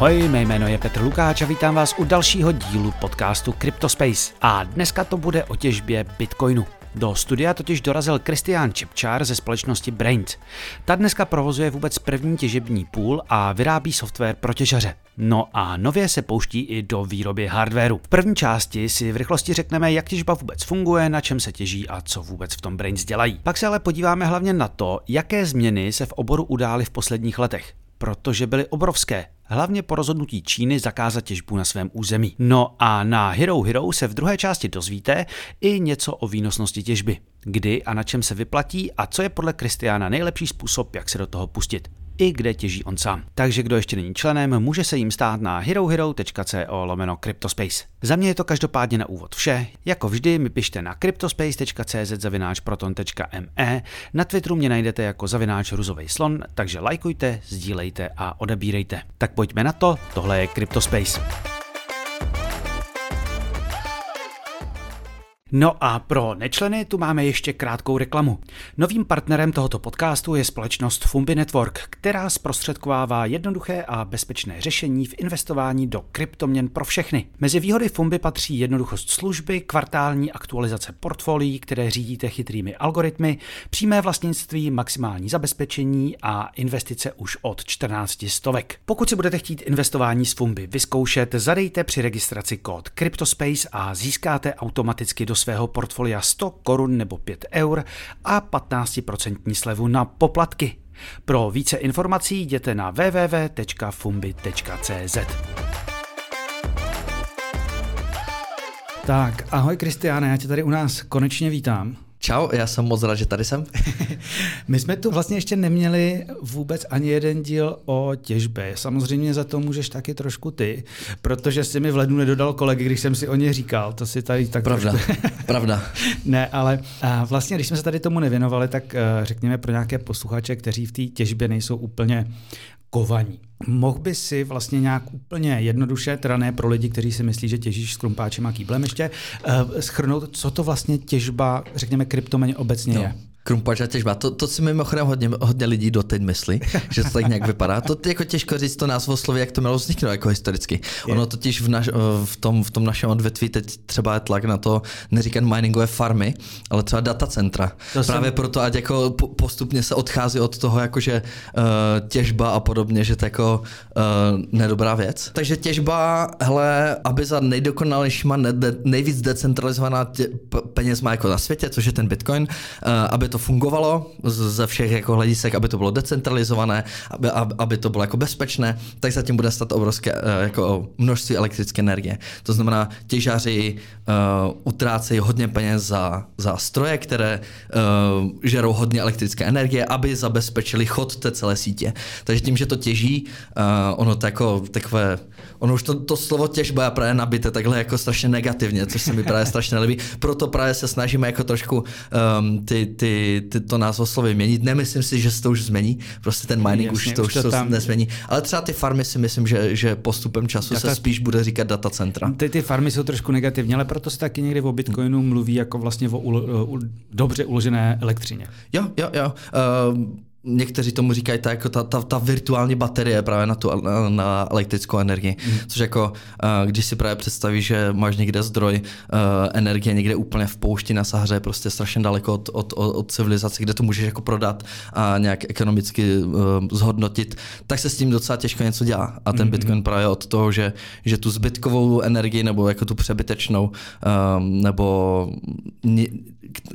Ahoj, mé jméno je Petr Lukáč a vítám vás u dalšího dílu podcastu CryptoSpace. A dneska to bude o těžbě Bitcoinu. Do studia totiž dorazil Kristián Čepčár ze společnosti Brains. Ta dneska provozuje vůbec první těžební půl a vyrábí software pro těžaře. No a nově se pouští i do výroby hardwareu. V první části si v rychlosti řekneme, jak těžba vůbec funguje, na čem se těží a co vůbec v tom Brains dělají. Pak se ale podíváme hlavně na to, jaké změny se v oboru udály v posledních letech protože byly obrovské, hlavně po rozhodnutí Číny zakázat těžbu na svém území. No a na Hero Hero se v druhé části dozvíte i něco o výnosnosti těžby, kdy a na čem se vyplatí a co je podle Kristiána nejlepší způsob, jak se do toho pustit i kde těží on sám. Takže kdo ještě není členem, může se jim stát na herohero.co lomeno Cryptospace. Za mě je to každopádně na úvod vše. Jako vždy mi pište na cryptospace.cz zavináč proton.me. Na Twitteru mě najdete jako zavináč ruzovej slon, takže lajkujte, sdílejte a odebírejte. Tak pojďme na to, tohle je Cryptospace. No a pro nečleny tu máme ještě krátkou reklamu. Novým partnerem tohoto podcastu je společnost Fumbi Network, která zprostředkovává jednoduché a bezpečné řešení v investování do kryptoměn pro všechny. Mezi výhody Fumbi patří jednoduchost služby, kvartální aktualizace portfolií, které řídíte chytrými algoritmy, přímé vlastnictví, maximální zabezpečení a investice už od 14 stovek. Pokud si budete chtít investování s Fumbi vyzkoušet, zadejte při registraci kód CryptoSpace a získáte automaticky do svého portfolia 100 korun nebo 5 eur a 15% slevu na poplatky. Pro více informací jděte na www.fumbi.cz. Tak, ahoj Kristiáne, já tě tady u nás konečně vítám. Čau, já jsem moc rád, že tady jsem. My jsme tu vlastně ještě neměli vůbec ani jeden díl o těžbě. Samozřejmě za to můžeš taky trošku ty, protože jsi mi v lednu nedodal kolegy, když jsem si o ně říkal. To si tady tak Pravda, trošku... pravda. ne, ale vlastně, když jsme se tady tomu nevěnovali, tak eh, řekněme pro nějaké posluchače, kteří v té těžbě nejsou úplně kovaní. Mohl by si vlastně nějak úplně jednoduše, teda ne pro lidi, kteří si myslí, že těžíš s krumpáčem a kýblem ještě, uh, schrnout, co to vlastně těžba, řekněme, kryptoměny obecně no. je? Krumpač a těžba, to, to si mimochodem hodně, hodně lidí doteď myslí, že to tak nějak vypadá. To je jako těžko říct to názvo slovy, jak to mělo vzniknout jako historicky. Ono totiž v, naš, v, tom, v tom našem odvětví teď třeba je tlak na to neříkat miningové farmy, ale třeba datacentra. To Právě jsem... proto, ať jako postupně se odchází od toho, jakože uh, těžba a podobně, že to jako uh, nedobrá věc. Takže těžba, hele, aby za nejdokonalejšíma, ne, nejvíc decentralizovaná tě, peněz má jako na světě, což je ten Bitcoin, uh, aby to fungovalo ze všech jako hledisek, aby to bylo decentralizované, aby, aby to bylo jako bezpečné, tak zatím bude stát obrovské eh, jako množství elektrické energie. To znamená, těžaři uh, utrácejí hodně peněz za, za stroje, které uh, žerou hodně elektrické energie, aby zabezpečili chod té celé sítě. Takže tím, že to těží, uh, ono to jako takové, ono už to, to slovo těžba je právě nabité takhle jako strašně negativně, což se mi právě strašně nelíbí. Proto právě se snažíme jako trošku um, ty, ty ty, to názvoslovy měnit. Nemyslím si, že se to už změní, prostě ten mining Jasně, už to už, to tam... nezmění. Ale třeba ty farmy si myslím, že, že postupem času Data... se spíš bude říkat datacentra. Ty, ty farmy jsou trošku negativní, ale proto se taky někdy o Bitcoinu mluví jako vlastně o u, u, dobře uložené elektřině. Jo, jo, jo. Uh, Někteří tomu říkají ta, jako ta, ta, ta virtuální baterie právě na tu na, na elektrickou energii. Mm. Což jako, uh, když si právě představíš, že máš někde zdroj uh, energie někde úplně v poušti na Sahře, prostě strašně daleko od, od, od, od civilizace, kde to můžeš jako prodat a nějak ekonomicky uh, zhodnotit, tak se s tím docela těžko něco dělá. A ten mm. Bitcoin právě od toho, že, že tu zbytkovou energii nebo jako tu přebytečnou nebo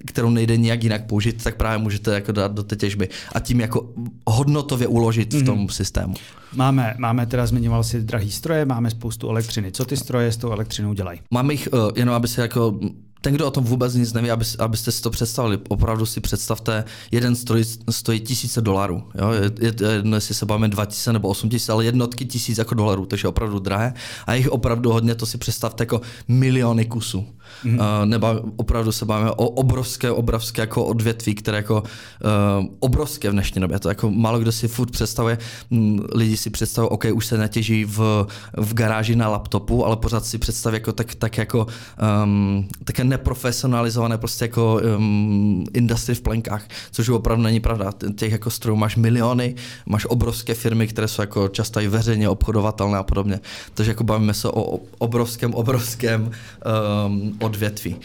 kterou nejde nijak jinak použít, tak právě můžete jako dát do té těžby a tím jako hodnotově uložit v tom mm-hmm. systému. Máme, máme teda zmiňoval si drahý stroje, máme spoustu elektřiny. Co ty stroje s tou elektřinou dělají? Máme jich, uh, jenom aby se jako ten, kdo o tom vůbec nic neví, aby, abyste si to představili, opravdu si představte, jeden stroj stojí tisíce dolarů. Jo? Je, je, jedno, jestli se bavíme 2000 nebo 8000, ale jednotky tisíc jako dolarů, takže opravdu drahé. A jich opravdu hodně, to si představte jako miliony kusů. Mm. Uh, nebo opravdu se bavíme o obrovské, obrovské jako odvětví, které jako uh, obrovské v dnešní době. To jako málo kdo si furt představuje, m, lidi si představují, OK, už se netěží v, v garáži na laptopu, ale pořád si představí jako tak, tak jako um, také neprofesionalizované prostě jako um, industry v plenkách, což opravdu není pravda. Těch jako strojů máš miliony, máš obrovské firmy, které jsou jako často i veřejně obchodovatelné a podobně. Takže jako bavíme se o obrovském, obrovském um, odvětví.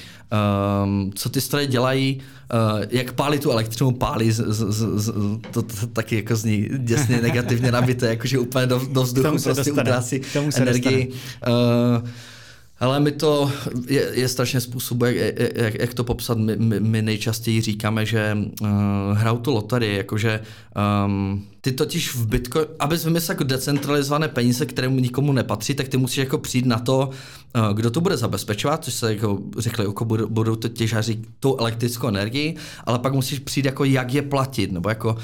Um, co ty stroje dělají, uh, jak pálí tu elektřinu, pálí, z, z, z, z, to, to, taky jako zní děsně negativně nabité, jakože úplně do, do vzduchu prostě utrácí energii. Uh, ale my to je, je strašně způsob, jak, jak, jak to popsat. My, my, my nejčastěji říkáme, že uh, hrajou tu loterii, jakože um, ty totiž v Bitcoin, abys vymyslel jako decentralizované peníze, kterému nikomu nepatří, tak ty musíš jako přijít na to, uh, kdo to bude zabezpečovat, což se jako řekli, jako budou, budou to těžaři tou elektrickou energii, ale pak musíš přijít jako jak je platit, nebo jako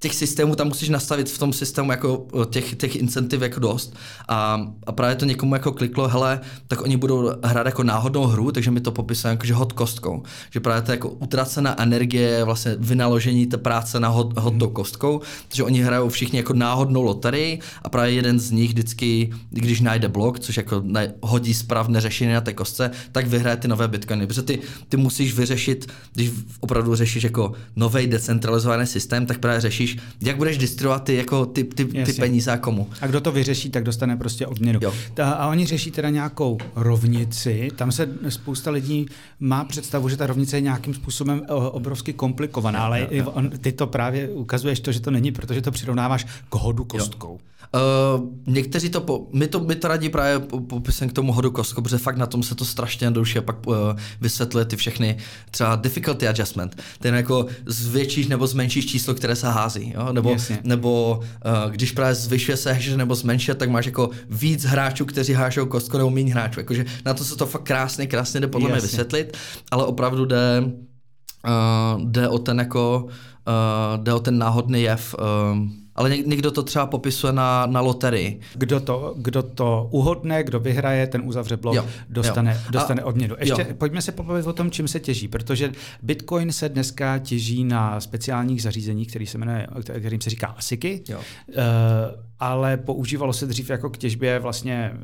těch systémů tam musíš nastavit v tom systému jako těch, těch incentiv jako dost. A, a právě to někomu jako kliklo, hele, tak oni budou hrát jako náhodnou hru, takže mi to popisuje jako, že hot kostkou, že právě to jako utracená energie, vlastně vynaložení té práce na hot, hot mm. kostkou, takže oni hrajou všichni jako náhodnou loterii a právě jeden z nich vždycky, když najde blok, což jako hodí správné řešení na té kostce, tak vyhraje ty nové bitcoiny, protože ty, ty musíš vyřešit, když opravdu řešíš jako nový decentralizovaný systém, tak právě řešíš řešíš, jak budeš distribuovat ty, jako ty, ty, ty peníze a komu. A kdo to vyřeší, tak dostane prostě odměnu. Jo. Ta, a oni řeší teda nějakou rovnici. Tam se spousta lidí má představu, že ta rovnice je nějakým způsobem obrovsky komplikovaná, ale jo, jo. On, ty to právě ukazuješ to, že to není, protože to přirovnáváš k hodu kostkou. Jo. Uh, někteří to, po, my to, my to radí právě popisem k tomu hodu kostkou, protože fakt na tom se to strašně jednoduše pak uh, vysvětluje ty všechny třeba difficulty adjustment. Ten jako zvětšíš nebo zmenšíš číslo, které se hází, jo? nebo, nebo uh, když právě zvyšuje se hře nebo zmenšuje, tak máš jako víc hráčů, kteří hážou kostku nebo méně hráčů. Jakože na to se to fakt krásně, krásně jde podle mě vysvětlit, ale opravdu jde, uh, jde o ten jako, uh, jde o ten náhodný jev, uh, ale někdo to třeba popisuje na, na loterii. Kdo to, kdo to uhodne, kdo vyhraje, ten uzavře blok, jo, dostane, jo. dostane A, odměnu. Ještě jo. pojďme se pobavit o tom, čím se těží, protože Bitcoin se dneska těží na speciálních zařízeních, který se jmenuje, kterým se říká ASICy. Jo. Uh, ale používalo se dřív jako k těžbě vlastně uh,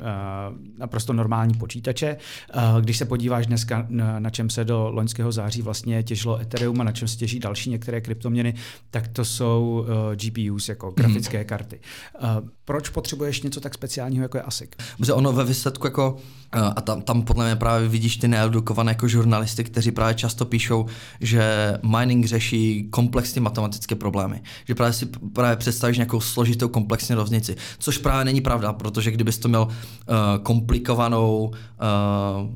naprosto normální počítače. Uh, když se podíváš dneska, na, na čem se do loňského září vlastně těžilo Ethereum a na čem se těží další některé kryptoměny, tak to jsou uh, GPUs jako grafické mm. karty. Uh, proč potřebuješ něco tak speciálního jako je ASIC? Protože ono ve výsledku jako, a tam, tam podle mě právě vidíš ty needukované jako žurnalisty, kteří právě často píšou, že mining řeší komplexní matematické problémy. Že právě si právě představíš nějakou složitou komplexní rovnici. Což právě není pravda, protože kdybys to měl uh, komplikovanou uh,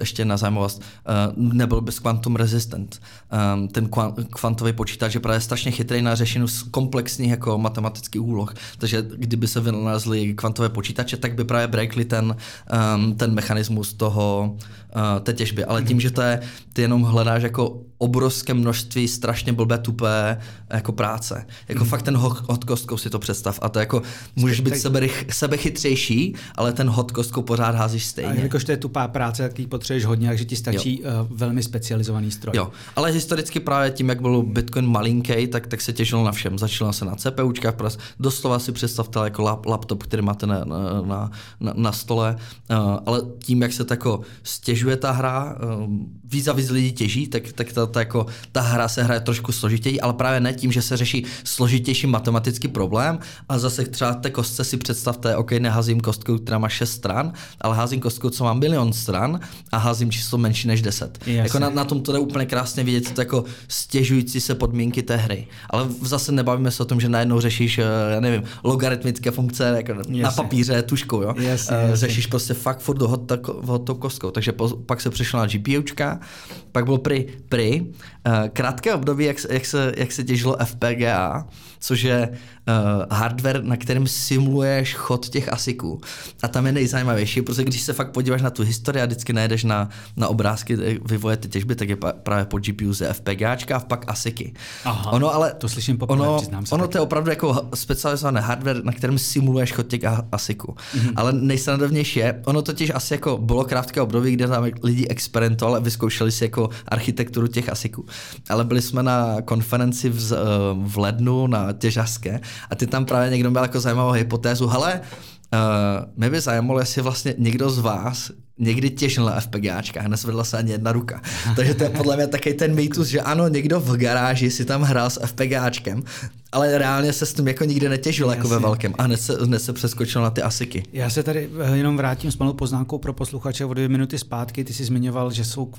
ještě na zajímavost, uh, nebyl bys quantum resistant. Um, ten kvantový počítač je právě strašně chytrý na řešení komplexních jako matematických úloh. Takže kdyby se vynalezly kvantové počítače, tak by právě breakli ten, um, ten mechanismus toho, uh, té těžby. Ale tím, že to je, ty jenom hledáš jako obrovské množství strašně blbé, tupé jako práce. Jako mm. fakt ten hot kostkou si to představ. A to jako můžeš být sebe, sebechytřejší, ale ten hot kostkou pořád házíš stejně. A jakož to je tupá práce, tak ji potřebuješ hodně, takže ti stačí uh, velmi specializovaný stroj. Jo, ale historicky právě tím, jak byl Bitcoin malinký, tak, tak se těžil na všem. Začalo se na CPUčkách, doslova si představte jako lap, laptop, který máte na, na, na, na, stole, uh, ale tím, jak se tak jako stěžuje ta hra, uh, víc a víc lidí těží, tak, tak ta, ta, jako, ta hra se hraje trošku složitěji, ale právě ne tím, že se řeší složitější matematický problém, a zase třeba té kostce si představte, OK, neházím kostku, která má 6 stran, ale házím kostku, co má milion stran a házím číslo menší než 10. Jako na, na tom to jde úplně krásně vidět, to jako stěžující se podmínky té hry. Ale zase nebavíme se o tom, že najednou řešíš, eh, já nevím, logaritmické funkce jako na papíře tuškou, jo? Jasně, jasně. Řešíš prostě fakt furt hot, hot kostkou. Takže po, pak se přišlo na GPUčka, pak bylo pri, pri krátké období, jak, jak, se, jak se těžilo FPGA, což je uh, hardware, na kterém simuluješ chod těch ASICů. A tam je nejzajímavější, protože když se fakt podíváš na tu historii a vždycky najdeš na, na obrázky vývoje ty těžby, tak je právě po GPU ze FPGAčka a pak ASICy. Aha, ono, ale to slyším poprvé, ono, se ono to je opravdu jako specializované hardware, na kterém simuluješ chod těch ASICů. Mm-hmm. Ale nejsnadovnější je, ono totiž asi jako bylo krátké období, kde tam lidi experimentovali a vyzkoušeli si jako architekturu těch ASICů. Ale byli jsme na konferenci v, v lednu na těžařské a ty tam právě někdo měl jako zajímavou hypotézu, hele, mě by zajímalo, jestli vlastně někdo z vás někdy těžil na FPGAčkách, nesvedla se ani jedna ruka. Takže to je podle mě taky ten mýtus, že ano, někdo v garáži si tam hrál s FPGAčkem, ale reálně se s tím jako nikdy netěžil jako ve velkém a hned se, hned se přeskočil na ty asiky. Já se tady eh, jenom vrátím s malou poznámkou pro posluchače o dvě minuty zpátky. Ty jsi zmiňoval, že jsou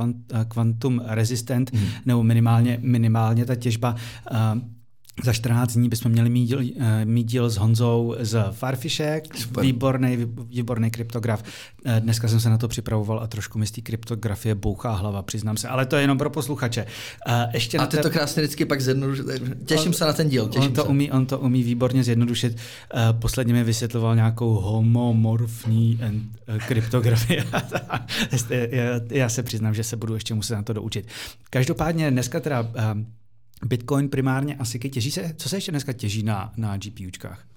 kvantum eh, resistent, hmm. nebo minimálně, minimálně ta těžba. Uh, za 14 dní bychom měli mít díl, eh, mít díl s Honzou z Farfishek, výborný, výborný kryptograf. Eh, dneska jsem se na to připravoval a trošku mi z té kryptografie bouchá hlava, přiznám se, ale to je jenom pro posluchače. Eh, ještě a ty te... to krásně vždycky pak zjednodušit. Těším on, se na ten díl. Těším on, to se. Umí, on to umí výborně zjednodušit. Posledně mi vysvětloval nějakou homomorfní kryptografii. já se přiznám, že se budu ještě muset na to doučit. Každopádně dneska teda Bitcoin primárně asi těží se, co se ještě dneska těží na, na GPUčkách?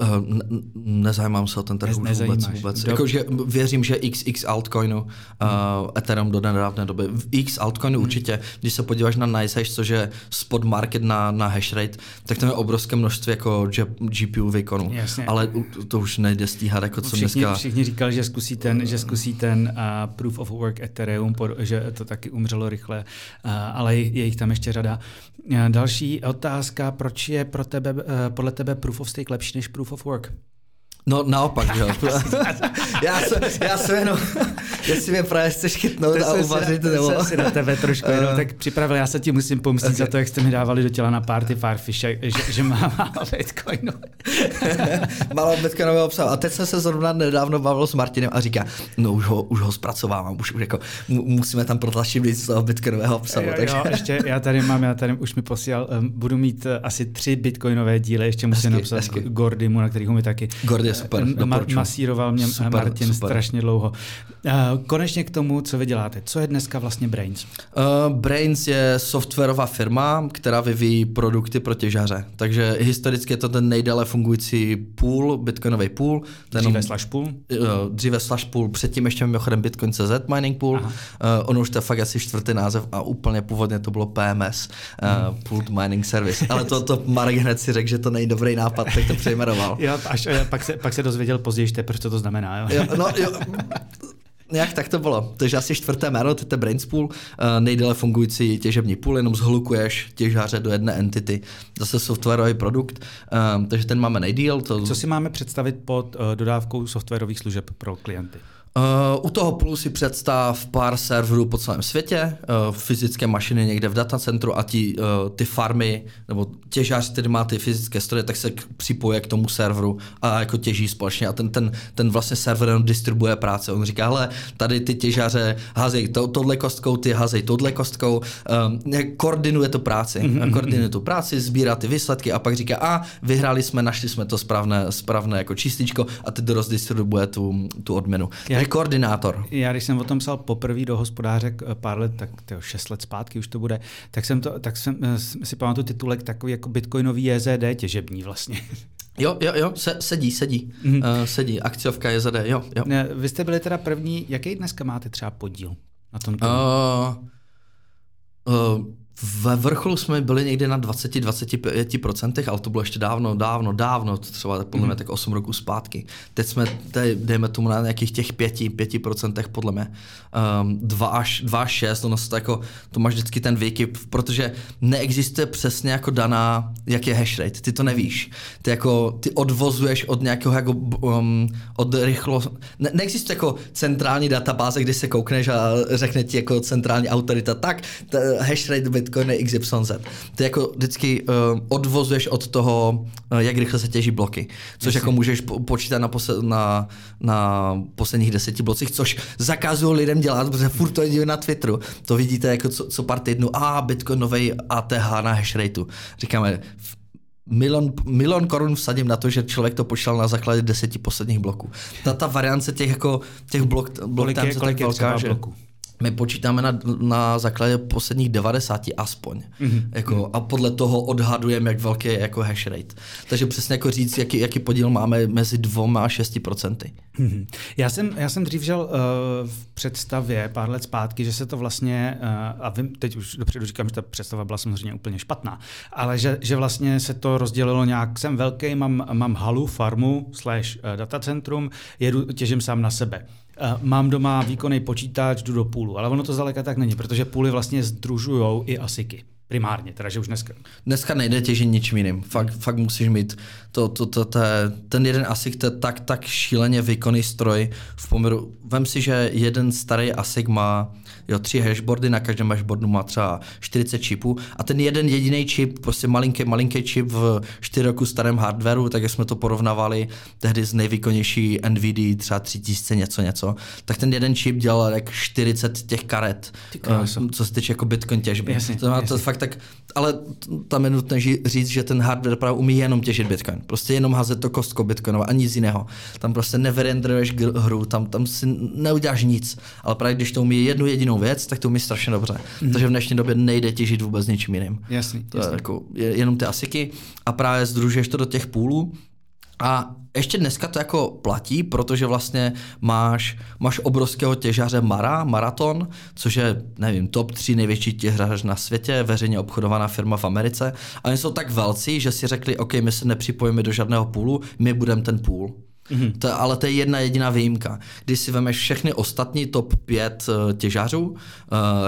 Uh, ne, nezajímám se o ten trh už vůbec. vůbec. Jako, že věřím, že XX altcoinu, uh, Ethereum do nedávné doby, v X altcoinu hmm. určitě, když se podíváš na NiceHash, což je spot market na, na hash rate, tak tam je obrovské množství jako GPU výkonů. Ale to, už nejde stíhat, jako co všichni, dneska... Všichni říkali, že zkusí ten, že zkusí ten uh, proof of work Ethereum, že to taky umřelo rychle, uh, ale je jich tam ještě řada. Uh, další otázka, proč je pro tebe, uh, podle tebe proof of stake lepší než proof of work. No naopak, že jo. já, jsem, já jsem jenom, jestli mě právě chceš chytnout a uvařit, nebo... Jsem si na tebe trošku jenom tak připravil, já se ti musím pomstit okay. za to, jak jste mi dávali do těla na party Farfish, že, že mám málo bitcoinu. málo bitcoinového obsahu. A teď jsem se zrovna nedávno bavil s Martinem a říká, no už ho, už ho zpracovávám, už, už jako musíme tam protlačit víc z toho bitcoinového obsahu. Jo, takže... jo, ještě já tady mám, já tady už mi posílal, um, budu mít uh, asi tři bitcoinové díly, ještě musím hezky, napsat hezky. Gordimu, na kterého mi taky Gordy je super, ma- masíroval mě super, Martin super. strašně dlouho. Uh, konečně k tomu, co vy děláte. Co je dneska vlastně Brains? Uh, Brains je softwarová firma, která vyvíjí produkty pro těžaře. Takže historicky je to ten nejdéle fungující pool, bitcoinový pool. Ten, dříve slash pool? Uh, dříve slash pool, předtím ještě mimochodem Bitcoin.cz mining pool. Uh, on už to je fakt asi čtvrtý název a úplně původně to bylo PMS, uh, hmm. Pooled Mining Service. Ale to, to Marek hned si řekl, že to není dobrý nápad, tak to přejmenoval. jo, až, pak, se, pak se dozvěděl později, proč to znamená. Jo? jo, no, jo. Jak tak to bylo. Takže asi čtvrté jméno, to je Brainspool, eh, nejdéle fungující těžební pool, jenom zhlukuješ těžaře do jedné entity. Zase softwarový produkt, um, takže ten máme nejdíl. To... Co si máme představit pod uh, dodávkou softwarových služeb pro klienty? Uh, u toho půlu si představ pár serverů po celém světě, uh, fyzické mašiny někde v datacentru a ti, uh, ty farmy nebo těžář, který má ty fyzické stroje, tak se k, připoje k tomu serveru a jako těží společně a ten, ten, ten vlastně server jenom distribuje práce. On říká, hele, tady ty těžaře házejí to, tohle kostkou, ty házejí tohle kostkou, um, koordinuje to práci, mm-hmm. koordinuje tu práci, sbírá ty výsledky a pak říká, a vyhráli jsme, našli jsme to správné, správné jako čističko a teď rozdistribuje tu, tu odměnu. Já je koordinátor. Já když jsem o tom psal poprvé do hospodáře pár let, tak tyjo, šest let zpátky už to bude, tak jsem, to, tak jsem eh, si pamatuju titulek takový jako bitcoinový JZD těžební vlastně. Jo, jo, jo, se, sedí, sedí. Mm-hmm. Uh, sedí, akciovka JZD, jo, jo. Ne, vy jste byli teda první, jaký dneska máte třeba podíl na tom? Uh, uh, ve vrcholu jsme byli někde na 20-25%, ale to bylo ještě dávno, dávno, dávno, třeba podle mě mhm. tak 8 roků zpátky. Teď jsme, tady, dejme tomu na nějakých těch 5, 5% podle mě. Um, 2 až, 2 až 6, no to, jako, to máš vždycky ten výkyp, protože neexistuje přesně jako daná, jak je hash rate, ty to nevíš. Ty jako, ty odvozuješ od nějakého jako, um, od rychlo, ne, neexistuje jako centrální databáze, kde se koukneš a řekne ti jako centrální autorita, tak hash rate by Bitcoin je XYZ. Ty jako vždycky uh, odvozuješ od toho, uh, jak rychle se těží bloky. Což Jasně. jako můžeš po- počítat na, pose- na, na posledních deseti blocích, což zakazují lidem dělat, protože furt to je na Twitteru. To vidíte jako co, co pár týdnů, a Bitcoin nový ATH na hashrateu. Říkáme, milion, milion korun vsadím na to, že člověk to počítal na základě deseti posledních bloků. Ta, ta variance těch, jako, těch blok, blok kolik je, kolik je velká, že... Bloku? My počítáme na, na základě posledních 90 aspoň. Mm-hmm. Jako, a podle toho odhadujeme, jak velký je jako hash rate. Takže přesně jako říct, jaký, jaký podíl máme mezi dvoma a 6 procenty. Mm-hmm. Já, jsem, já jsem dřív žil uh, v představě pár let zpátky, že se to vlastně, uh, a vím, teď už dopředu říkám, že ta představa byla samozřejmě úplně špatná, ale že, že vlastně se to rozdělilo nějak, jsem velký, mám, mám halu, farmu, slash uh, datacentrum, jedu, těžím sám na sebe. Uh, mám doma výkonný počítač, jdu do půlu, ale ono to zdaleka tak není, protože půly vlastně združují i asiky. Primárně, teda, že už dneska. Dneska nejde těžit ničím jiným. Fakt, fakt musíš mít to, to, to, to, ten jeden ASIC, to je tak, tak šíleně výkonný stroj v poměru. Vem si, že jeden starý ASIC má jo, tři hashboardy, na každém hashboardu má třeba 40 čipů a ten jeden jediný čip, prostě malinký, malinký čip v 4 roku starém hardwareu, tak jsme to porovnávali tehdy z nejvýkonnější NVD, třeba 3000 něco něco, tak ten jeden čip dělal jak 40 těch karet, co se týče jako Bitcoin těžby. Jasně, to má to fakt tak, ale tam je nutné říct, že ten hardware právě umí jenom těžit Bitcoin. Prostě jenom házet to kostko Bitcoinova a nic jiného. Tam prostě neverendruješ hru, tam, tam si neuděláš nic. Ale právě když to umí jednu jedinou věc, tak to umí strašně dobře. Mm-hmm. Takže v dnešní době nejde těžit vůbec ničím jiným. Jasný, to jasný. je jako je, jenom ty asiky a právě združuješ to do těch půlů a ještě dneska to jako platí, protože vlastně máš, máš obrovského těžaře Mara, Maraton, což je, nevím, top 3 největší těžař na světě, veřejně obchodovaná firma v Americe. A oni jsou tak velcí, že si řekli, OK, my se nepřipojíme do žádného půlu, my budeme ten půl. Mm-hmm. To, ale to je jedna jediná výjimka. Když si vemeš všechny ostatní top 5 uh, těžařů, uh,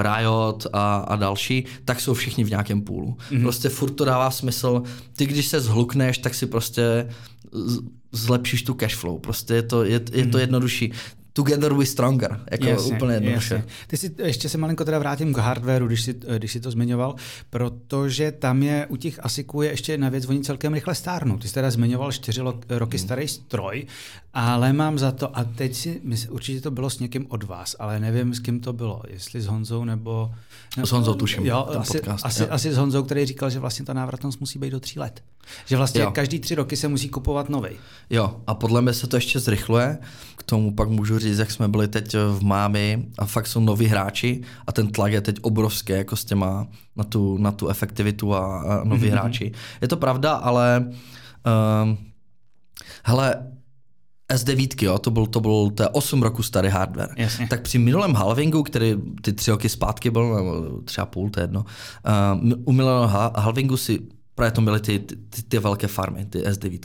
Riot a, a další, tak jsou všichni v nějakém půlu. Mm-hmm. Prostě furt to dává smysl. Ty, když se zhlukneš, tak si prostě zlepšíš tu cash flow. Prostě je to, je, je to mhm. jednodušší. Together we stronger, jako jasně, úplně jednoduše. Jasně. Ty si, ještě se malinko teda vrátím k hardwareu, když si, když si to zmiňoval, protože tam je u těch ASICů je ještě jedna věc, oni celkem rychle stárnou. Ty jsi teda zmiňoval čtyři roky hmm. starý stroj, ale mám za to, a teď si, určitě to bylo s někým od vás, ale nevím, s kým to bylo, jestli s Honzou nebo... nebo s Honzou tuším, jo, asi, podcast, asi, jo. asi s Honzou, který říkal, že vlastně ta návratnost musí být do tří let. Že vlastně jo. každý tři roky se musí kupovat nový. Jo, a podle mě se to ještě zrychluje. K tomu pak můžu říct, jak jsme byli teď v Mámi a fakt jsou noví hráči a ten tlak je teď obrovský jako s těma na tu, na tu efektivitu a, a noví mm-hmm. hráči. Je to pravda, ale um, hele, S9, jo, to byl, to byl to 8 roku starý hardware. Jasně. Tak při minulém halvingu, který ty tři roky zpátky byl, nebo třeba půl, to je jedno, uh, u minulého halvingu si Právě to byly ty, ty, ty velké farmy, ty S9.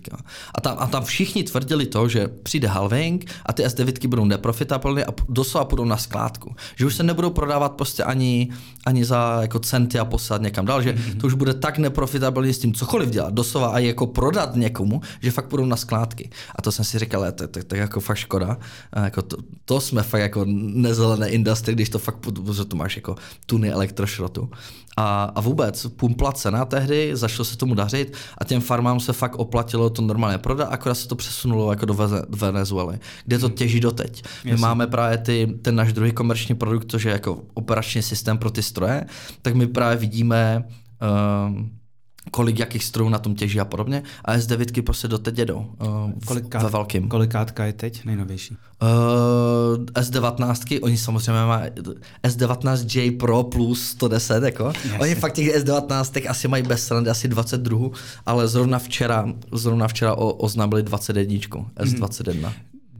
A tam, a tam všichni tvrdili to, že přijde halving a ty S9 budou neprofitabilní a doslova půjdou na skládku. Že už se nebudou prodávat prostě ani, ani za jako centy a poslat někam dál, že mm-hmm. to už bude tak neprofitabilní s tím cokoliv dělat, doslova a jako prodat někomu, že fakt půjdou na skládky. A to jsem si říkal, to, to, to, je jako fakt škoda. A jako to, to, jsme fakt jako nezelené industry, když to fakt, protože to máš jako tuny elektrošrotu. A, a vůbec pumpla cena tehdy, zašlo se tomu dařit a těm farmám se fakt oplatilo to normálně prodat, akorát se to přesunulo jako do Venezuely, kde to hmm. těží doteď. My Jasně. máme právě ty, ten náš druhý komerční produkt, což je jako operační systém pro ty stroje, tak my právě vidíme uh, kolik jakých strojů na tom těží a podobně. A S9 prostě doteď jedou uh, Kolikát, ve velkým. Kolikátka je teď nejnovější? Uh, S19, oni samozřejmě mají S19J Pro plus 110, jako. Jasně. Oni fakt těch S19 asi mají bez srandy asi 22, ale zrovna včera, zrovna včera o, oznámili 21, S21. Hmm.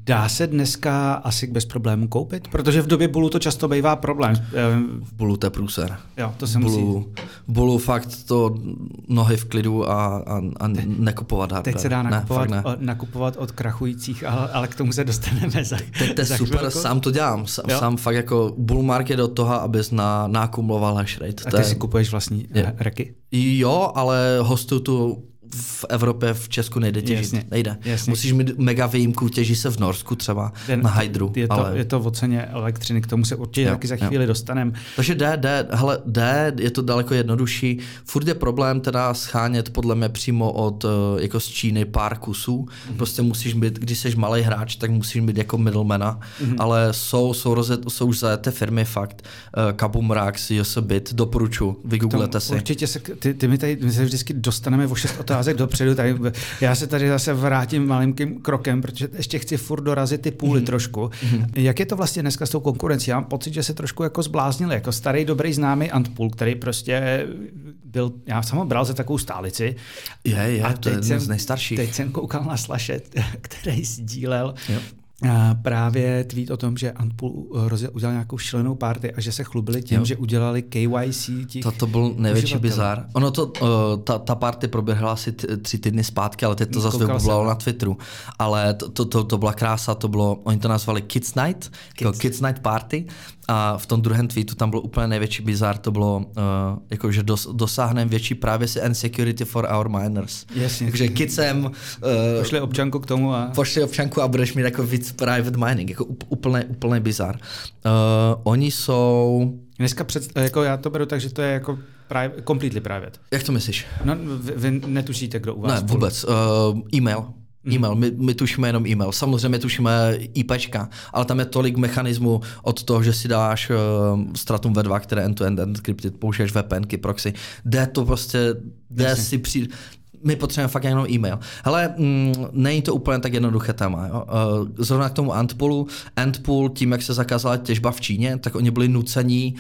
Dá se dneska asi bez problémů koupit? Protože v době bulu to často bývá problém. V bulu to je průser. Jo, to se bulu, musí. Bulu fakt to nohy v klidu a, a, a nekupovat hardware. Teď se dá nakupovat, ne, od, nakupovat od krachujících, ale, ale k tomu se dostaneme za Teď to je super, chvilku. sám to dělám. Sám, sám fakt jako bull market od toho, abys na, nakumuloval hash rate. A ty to si kupuješ vlastní je. reky? Jo, ale hostu tu v Evropě, v Česku nejde těžit. Jasně, nejde. Jasně. Musíš mít mega výjimku, těží se v Norsku třeba, Den, na Hydru. Je to, ale... je to v oceně elektřiny, k tomu se určitě jo, taky za chvíli dostaneme. Takže jde, jde, hele, jde, je to daleko jednodušší. Furt je problém teda schánět podle mě přímo od eh, jako z Číny pár kusů. Mm-hmm. Prostě musíš být, když jsi malý hráč, tak musíš být jako middlemana, mm-hmm. ale jsou, jsou, rozet, jsou už za té firmy fakt. Uh, Kabum Rax, Josebit, doporučuji, vygooglete si. Určitě se, ty, ty my tady my se vždycky dostaneme o 6 otázek obrázek dopředu, tak já se tady zase vrátím malým krokem, protože ještě chci furt dorazit ty půly mm. trošku. Mm. Jak je to vlastně dneska s tou konkurencí? Já mám pocit, že se trošku jako zbláznili, jako starý dobrý známý Antpool, který prostě byl, já jsem ho bral za takovou stálici. Je, je, a to je jeden z nejstarších. Teď jsem koukal na Slaše, který sdílel jo právě tweet o tom, že Antpool udělal nějakou šílenou party a že se chlubili tím, jo. že udělali KYC. Těch to, to byl největší bizar. Ono to, uh, ta, ta party proběhla asi t- tři týdny zpátky, ale teď to zase vybublalo na Twitteru. Ale to, to, to, to byla krása, to bylo, oni to nazvali Kids Night, Kids, jako Kids Night Party a v tom druhém tweetu tam byl úplně největší bizar, to bylo, uh, jako, že dos, dosáhneme větší privacy and security for our miners. Jasně. Takže kicem... Uh, pošli občanku k tomu a... Pošli občanku a budeš mít jako víc private mining, jako úplný, úplný bizar. Uh, oni jsou... Dneska před, jako já to beru tak, že to je jako private, completely private. Jak to myslíš? No, vy, vy netušíte, kdo u vás Ne, vůbec. Uh, e-mail. Mhm. E-mail, my, my tušíme jenom e-mail. Samozřejmě tušíme IPčka, ale tam je tolik mechanismů od toho, že si dáš uh, Stratum V2, které end-to-end encrypted, použiješ VPNky, proxy, jde to prostě, jde si přijít my potřebujeme fakt jenom e-mail. Hele, mm, není to úplně tak jednoduché téma. Jo? Uh, zrovna k tomu Antpoolu, Antpool tím, jak se zakázala těžba v Číně, tak oni byli nucení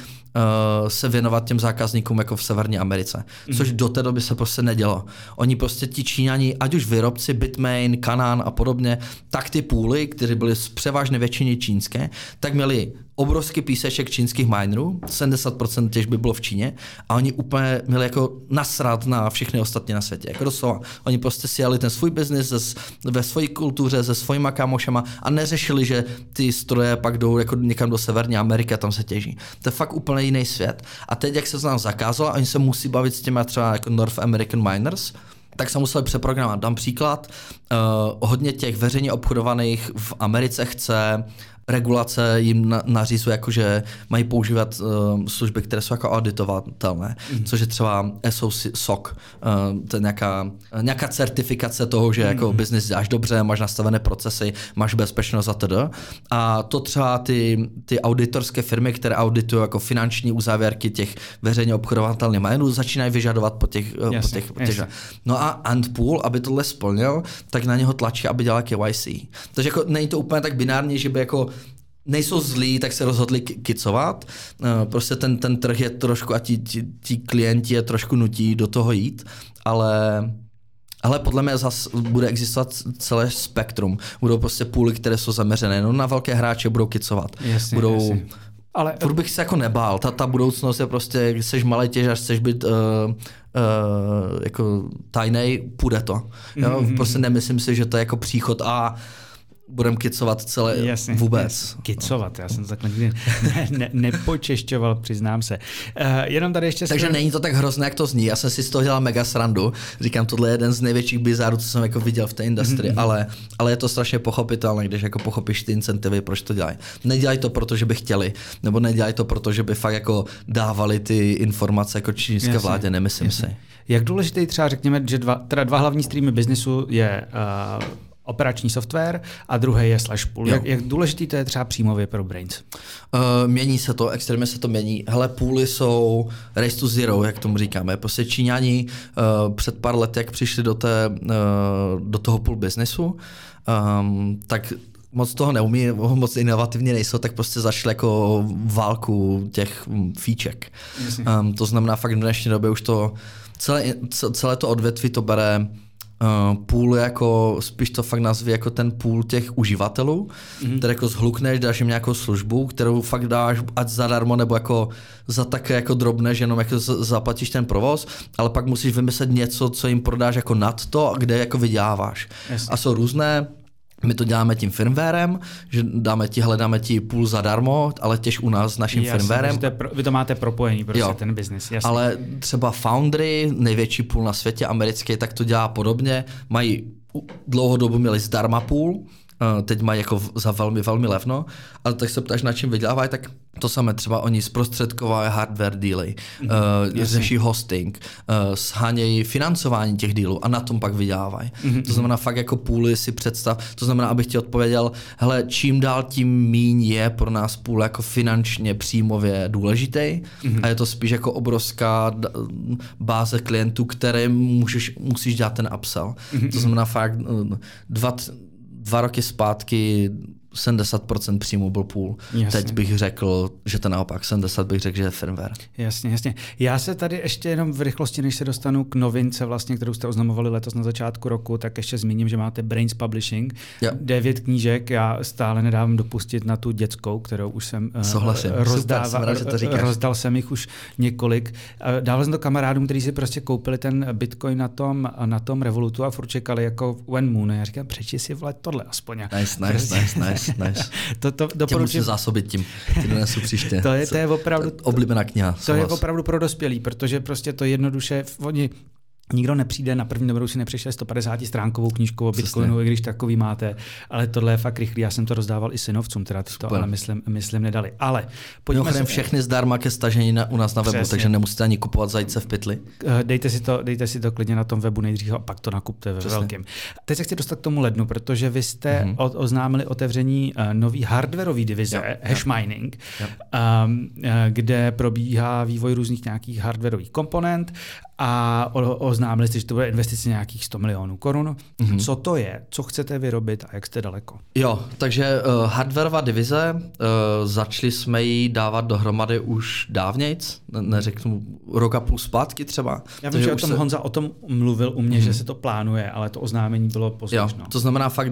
se věnovat těm zákazníkům jako v Severní Americe, mm. což do té doby se prostě nedělo. Oni prostě ti Číňani, ať už výrobci Bitmain, Kanan a podobně, tak ty půly, které byly z převážné většiny čínské, tak měli obrovský píseček čínských minerů, 70% těžby bylo v Číně a oni úplně měli jako nasrat na všechny ostatní na světě. Jako doslova. Oni prostě si jeli ten svůj biznis ve své kultuře, se svojima kámošema a neřešili, že ty stroje pak jdou jako někam do Severní Ameriky a tam se těží. To je fakt úplně jiný svět. A teď, jak se z nás zakázalo, oni se musí bavit s těmi třeba jako North American miners, tak se museli přeprogramovat. Dám příklad, uh, hodně těch veřejně obchodovaných v Americe chce regulace jim na, nařizuje, jako že mají používat uh, služby, které jsou jako auditovatelné, mm. což je třeba SOC, SOC, uh, to je nějaká, nějaká certifikace toho, že mm. jako mhm. business děláš dobře, máš nastavené procesy, máš bezpečnost a td. A to třeba ty, ty auditorské firmy, které auditují jako finanční uzávěrky těch veřejně obchodovatelných majetů, začínají vyžadovat po těch, jasně, po těch, po těch No a Antpool, aby tohle splnil, tak na něho tlačí, aby dělal KYC. Takže jako není to úplně tak binární, že by jako nejsou zlí, tak se rozhodli kicovat. Eh, prostě ten, ten trh je trošku a ti, ti, ti klienti je trošku nutí do toho jít, ale ale podle mě zase bude existovat celé spektrum. Budou prostě půly, které jsou zaměřené jenom na velké hráče, budou kicovat. Jasně, budou, jasně. Ale furt bych se jako nebál. Ta, ta budoucnost je prostě, když jsi malý těžař, chceš být uh, uh, jako tajnej, půjde to. Jo? Mm-hmm. Prostě nemyslím si, že to je jako příchod a budem kicovat celé jasně, vůbec. Jasně. Kicovat, já jsem to takhle nikdy ne, ne, nepočešťoval, přiznám se. Uh, jenom tady ještě... Takže není to tak hrozné, jak to zní. Já jsem si z toho dělal mega srandu. Říkám, tohle je jeden z největších bizarů, co jsem jako viděl v té industrii, mm-hmm. ale, ale je to strašně pochopitelné, když jako pochopíš ty incentivy, proč to dělají. Nedělají to, protože by chtěli, nebo nedělají to, protože by fakt jako dávali ty informace jako čínské jasně, vládě, nemyslím jasně. si. Jak důležitý třeba řekněme, že dva, teda dva hlavní streamy biznesu je uh, operační software a druhý je slash pool. Jak, jak důležitý to je třeba příjmově pro Brains? Uh, mění se to, extrémně se to mění. Hele, pooly jsou race to zero, jak tomu říkáme. Prostě Číňani uh, před pár lety, jak přišli do, té, uh, do toho pool businessu, um, tak moc toho neumí, moc inovativně nejsou, tak prostě začali jako válku těch fíček. Um, to znamená fakt v dnešní době už to celé, celé to odvětví to bere uh, půl jako, spíš to fakt nazví jako ten půl těch uživatelů, mm-hmm. který jako zhlukneš, dáš jim nějakou službu, kterou fakt dáš ať zadarmo, nebo jako za také jako drobné, že jenom jako zaplatíš ten provoz, ale pak musíš vymyslet něco, co jim prodáš jako nad to, kde jako vyděláváš. Jasně. A jsou různé my to děláme tím firmwarem, že dáme ti, hledáme ti půl zadarmo, ale těž u nás s naším Jasně, firmwarem. To pro, vy to máte propojení, prostě jo. ten biznis. Ale třeba Foundry, největší půl na světě americký, tak to dělá podobně. Mají dlouhodobu měli zdarma půl, teď mají jako za velmi, velmi levno, ale tak se ptáš, na čím vydělávají, tak To samé třeba oni zprostředkovají hardware dealy, mm, uh, řeší hosting, uh, shánějí financování těch dealů a na tom pak vydělávají. Mm, to znamená fakt jako půly si představ, to znamená, abych ti odpověděl, hele, čím dál tím míň je pro nás půl jako finančně příjmově důležitý mm. a je to spíš jako obrovská báze klientů, které můžeš, musíš dělat ten upsell. Mm. To znamená fakt dva, dva roky zpátky 70% příjmu byl půl. Jasně. Teď bych řekl, že to naopak, 70 bych řekl, že je firmware. Jasně, jasně. Já se tady ještě jenom v rychlosti, než se dostanu k novince, vlastně, kterou jste oznamovali letos na začátku roku, tak ještě zmíním, že máte Brains Publishing, jo. devět knížek, já stále nedávám dopustit na tu dětskou, kterou už jsem eh, Souhlasím. rozdával, Super, jsem rád, že to rozdal jsem jich už několik. Dával jsem to kamarádům, kteří si prostě koupili ten Bitcoin na tom, na tom Revolutu a furt čekali jako when moon. Já říkám, přeči si vle tohle aspoň. Nice, nice, nice, nice nice. to, to doporučím. Tě zásobit tím, ty donesu příště. to je, to je opravdu... Oblíbená kniha. To je opravdu pro dospělý, protože prostě to jednoduše, oni Nikdo nepřijde na první dobrou si nepřišel 150 stránkovou knížku o Bitcoinu, i když takový máte, ale tohle je fakt rychlý. Já jsem to rozdával i synovcům, teda ty to ale myslím, myslím nedali. Ale pojďme se... všechny zdarma ke stažení na, u nás na webu, Přesně. takže nemusíte ani kupovat zajíce v pytli. Eh, dejte si, to, dejte si to klidně na tom webu nejdřív a pak to nakupte ve Přesně. velkém. Teď se chci dostat k tomu lednu, protože vy jste mm-hmm. oznámili otevření uh, nový hardwareový divize, jo, hash jo. mining, jo. Um, kde probíhá vývoj různých nějakých hardwareových komponent a oznámili jste, že to bude investice nějakých 100 milionů korun. Mm-hmm. Co to je? Co chcete vyrobit a jak jste daleko? Jo, takže uh, hardwareová divize, uh, začali jsme ji dávat dohromady už dávnějc, ne, neřeknu rok a půl zpátky třeba. Já vím, že o tom se... Honza o tom mluvil u mě, mm-hmm. že se to plánuje, ale to oznámení bylo později. Jo, to znamená fakt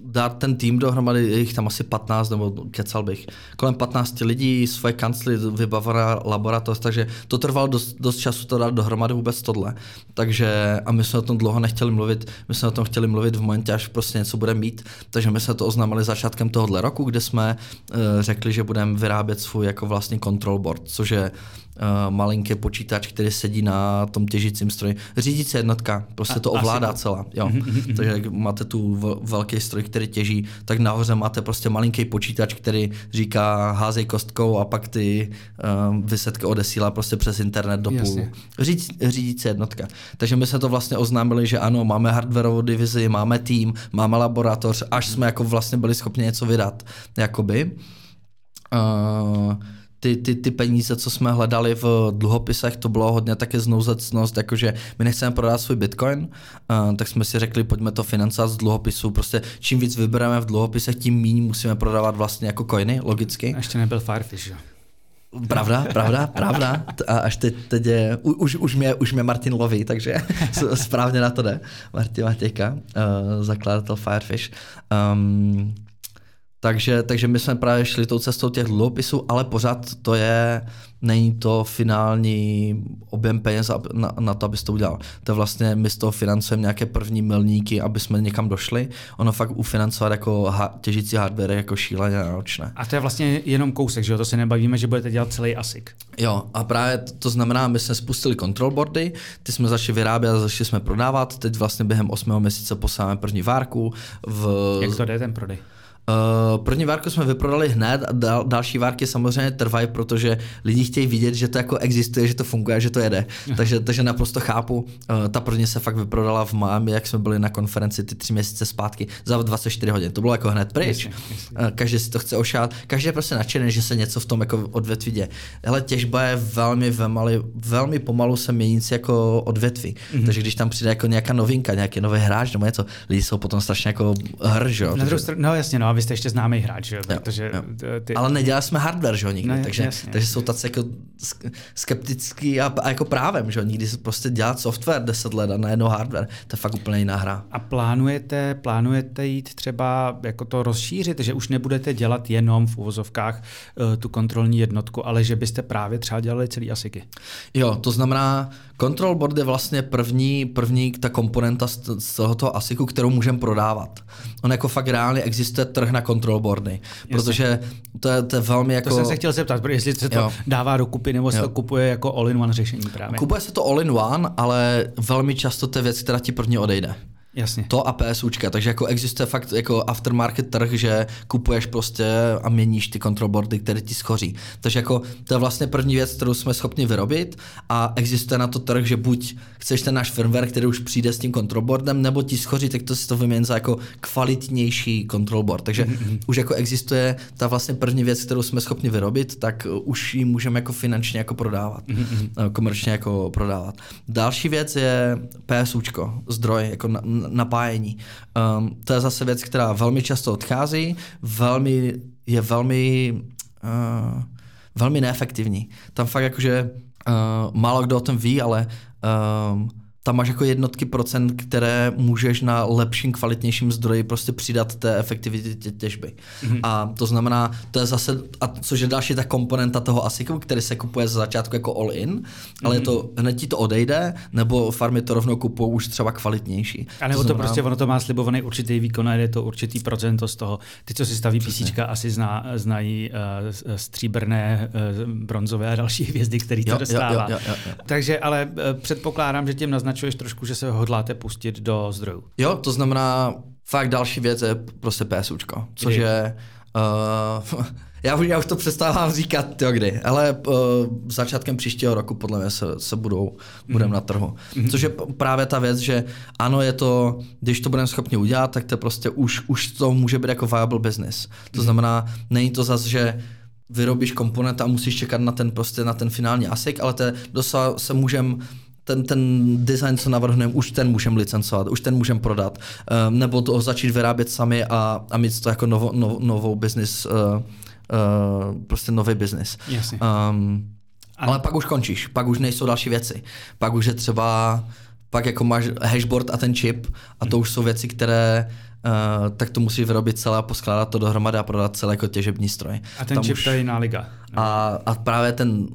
dát ten tým dohromady, je jich tam asi 15, nebo kecal bych, kolem 15 lidí, svoje kancly, vybavená laboratoř, takže to trvalo dost, dost času to dát dohromady vůbec tohle. Takže a my jsme o tom dlouho nechtěli mluvit, my jsme o tom chtěli mluvit v momentě, až prostě něco bude mít, takže my jsme to oznámili začátkem tohohle roku, kde jsme uh, řekli, že budeme vyrábět svůj jako vlastní control board, což je uh, malinký počítač, který sedí na tom těžícím stroji. Řídící jednotka, prostě a, to ovládá asi. celá. Jo. Takže jak máte tu velký stroj, který těží, tak nahoře máte prostě malinký počítač, který říká házej kostkou a pak ty um, vysetky odesílá prostě přes internet do půl. Řídící, řídící jednotka. Takže my jsme to vlastně oznámili, že ano, máme hardwareovou divizi, máme tým, máme laboratoř, až jsme jako vlastně byli schopni něco vydat. Jakoby. Uh, ty, ty, ty peníze, co jsme hledali v dluhopisech, to bylo hodně také znouzecnost, jakože my nechceme prodat svůj bitcoin, uh, tak jsme si řekli, pojďme to financovat z dluhopisů. Prostě čím víc vybereme v dluhopisech, tím méně musíme prodávat vlastně jako coiny, logicky. A ještě nebyl Firefish, jo? Pravda, pravda, pravda. A až teď, teď je, už, už, mě, už mě Martin loví, takže správně na to jde. Martin Matějka, uh, zakladatel Firefish. Um, takže, takže my jsme právě šli tou cestou těch dluhopisů, ale pořád to je, není to finální objem peněz na, na to, abys to udělal. To je vlastně, my z toho financujeme nějaké první milníky, aby jsme někam došli. Ono fakt ufinancovat jako ha, těžící hardware jako šíleně náročné. A to je vlastně jenom kousek, že jo? To se nebavíme, že budete dělat celý ASIC. Jo, a právě to, to znamená, my jsme spustili control boardy, ty jsme začali vyrábět a začali jsme prodávat. Teď vlastně během 8 měsíce posláme první várku. V... Jak to jde ten prodej? Uh, první várku jsme vyprodali hned a dal, další várky samozřejmě trvají, protože lidi chtějí vidět, že to jako existuje, že to funguje, že to jede. takže, takže naprosto chápu. Uh, ta první se fakt vyprodala v Miami, jak jsme byli na konferenci ty tři měsíce zpátky za 24 hodin. To bylo jako hned pryč. Jasně, jasně. Uh, každý si to chce ošát, každý je prostě nadšený, že se něco v tom jako odvětví děje. Ale těžba je velmi, velmi, velmi pomalu se měnící jako odvětví. Mm-hmm. Takže když tam přijde jako nějaká novinka, nějaký nový hráč nebo něco, lidi jsou potom strašně jako hrž. Na druhou stranu, no jasně, no, vy jste ještě známý hráč, jo? Protože jo. Ty... Ale nedělali jsme hardware, že jo, nikdy, no, takže, jasně, takže jsou taci jako skeptický a, a jako právem, že jo, nikdy se prostě dělat software 10 let a najednou hardware, to je fakt úplně jiná hra. A plánujete, plánujete jít třeba jako to rozšířit, že už nebudete dělat jenom v uvozovkách uh, tu kontrolní jednotku, ale že byste právě třeba dělali celý ASICy? Jo, to znamená, control board je vlastně první, první ta komponenta z, z tohoto ASICu, kterou můžeme prodávat. On jako fakt reálně existuje trh na control boardy, protože to je, to je velmi jako... To jsem se chtěl zeptat, jestli se to jo. dává do kupy, nebo se jo. to kupuje jako all-in-one řešení právě. Kupuje se to all-in-one, ale velmi často to je věc, která ti prvně odejde. Jasně. To a PSUčka, takže jako existuje fakt jako aftermarket trh, že kupuješ prostě a měníš ty control boardy, které ti schoří. Takže jako to je vlastně první věc, kterou jsme schopni vyrobit a existuje na to trh, že buď chceš ten náš firmware, který už přijde s tím control boardem, nebo ti schoří, tak to si to vymění za jako kvalitnější control board. Takže mm-hmm. už jako existuje ta vlastně první věc, kterou jsme schopni vyrobit, tak už ji můžeme jako finančně jako prodávat, mm-hmm. komerčně jako prodávat. Další věc je PSUčko, zdroj, jako na, napájení. Um, to je zase věc, která velmi často odchází, velmi, je velmi, uh, velmi neefektivní. Tam fakt jakože uh, málo kdo o tom ví, ale um, tam máš jako jednotky procent, které můžeš na lepším, kvalitnějším zdroji prostě přidat té efektivitě těžby. Mm-hmm. A to znamená, to je zase, a což je další ta komponenta toho ASICu, který se kupuje z začátku jako all-in, ale mm-hmm. je to, hned ti to odejde, nebo farmy to rovnou kupují už třeba kvalitnější. A nebo to, znamená, to prostě, ono to má slibovaný určitý výkon a je to určitý procento z toho. Ty, co si staví PC, asi zná, znají uh, stříbrné, uh, bronzové a další hvězdy, které to dostává. Jo, jo, jo, jo, jo. Takže ale uh, předpokládám, že tím naznačuje naznačuješ trošku, že se hodláte pustit do zdrojů. Jo, to znamená, fakt další věc je prostě PSUčko, což kdy? je... Uh, já, už, já už to přestávám říkat, jo, kdy, ale uh, začátkem příštího roku podle mě se, se budou, budeme mm. na trhu. Mm. Což je právě ta věc, že ano, je to, když to budeme schopni udělat, tak to prostě už, už to může být jako viable business. To mm. znamená, není to zas, že vyrobíš komponent a musíš čekat na ten prostě na ten finální ASIC, ale to dosa se můžeme ten, ten design, co navrhneme, už ten můžeme licencovat, už ten můžeme prodat, um, nebo to začít vyrábět sami a, a mít to jako novo, no, novou business, uh, uh, prostě nový business. Jasně. Um, ale pak už končíš, pak už nejsou další věci. Pak už je třeba, pak jako máš hashboard a ten chip a to už jsou věci, které Uh, tak to musíš vyrobit celé a poskládat to dohromady a prodat celé jako těžební stroj. A ten Tam čip už... to je jiná liga. A, a právě ten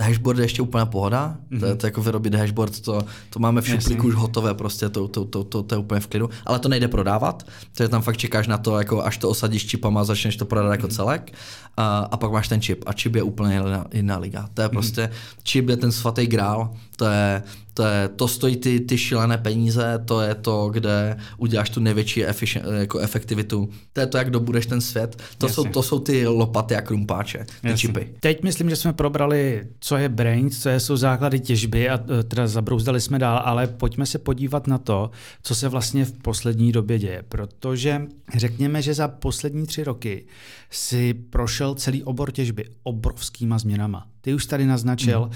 Hashboard je ještě úplná pohoda, mm-hmm. to, je, mhm. to jako vyrobit hashboard, to, to máme v šuplíku už hotové, prostě to, to, to, to, to, je úplně v klidu, ale to nejde prodávat, takže tam fakt čekáš na to, jako až to osadíš čipama, začneš to prodat mm-hmm. jako mhm. celek a, a pak máš ten čip a čip je úplně jiná, jiná liga, to je mm-hmm. prostě, čip je ten svatý grál, to je, to, je, to stojí ty, ty šílené peníze, to je to, kde uděláš tu největší efficient, jako efektivitu. To je to, jak dobudeš ten svět. To, jsou, to jsou ty lopaty a krumpáče, ty čipy. Teď myslím, že jsme probrali, co je brains, co jsou základy těžby a e, teda zabrouzdali jsme dál, ale pojďme se podívat na to, co se vlastně v poslední době děje, protože řekněme, že za poslední tři roky si prošel celý obor těžby obrovskýma změnama. Ty už tady naznačil, mm.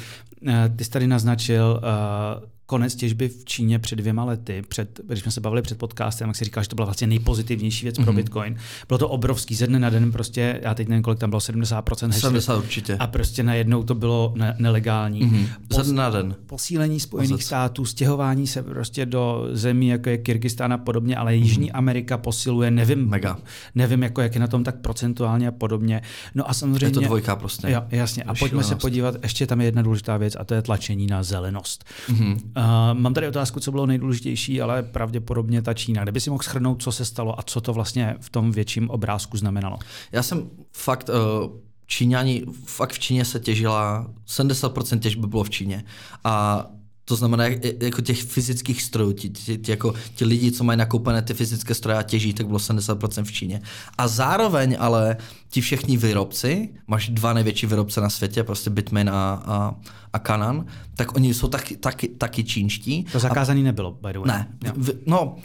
Ty jsi tady naznačil uh, konec těžby v Číně před dvěma lety, před, když jsme se bavili před podcastem, jak si říkal, že to byla vlastně nejpozitivnější věc mm-hmm. pro mhm. Bitcoin. Bylo to obrovský, ze dne na den prostě, já teď nevím, kolik tam bylo, 70%. 70 určitě. A prostě najednou to bylo ne- nelegální. Mm-hmm. Pos- ze dne na den. Posílení Spojených Posledc. států, stěhování se prostě do zemí, jako je Kyrgyzstán a podobně, ale Jižní mm-hmm. Amerika posiluje, nevím, Mega. nevím, jako jak je na tom tak procentuálně a podobně. No a samozřejmě... Je to dvojka prostě. Jo, jasně. A pojďme se podívat, ještě tam je jedna důležitá věc a to je tlačení na zelenost. Mm-hmm. Uh, mám tady otázku, co bylo nejdůležitější, ale pravděpodobně ta Čína. Kdyby si mohl schrnout, co se stalo a co to vlastně v tom větším obrázku znamenalo? Já jsem fakt uh... Číňani, fakt v Číně se těžila, 70% těžby bylo v Číně. A to znamená, jako těch fyzických strojů, ti, ti, ti, jako, ti lidi, co mají nakoupené ty fyzické stroje a těží, tak bylo 70% v Číně. A zároveň ale ti všichni výrobci, máš dva největší výrobce na světě, prostě Bitmain a, a, a Canon, tak oni jsou taky, taky, taky čínští. To zakázaný a, nebylo, by the way. Ne, v, no,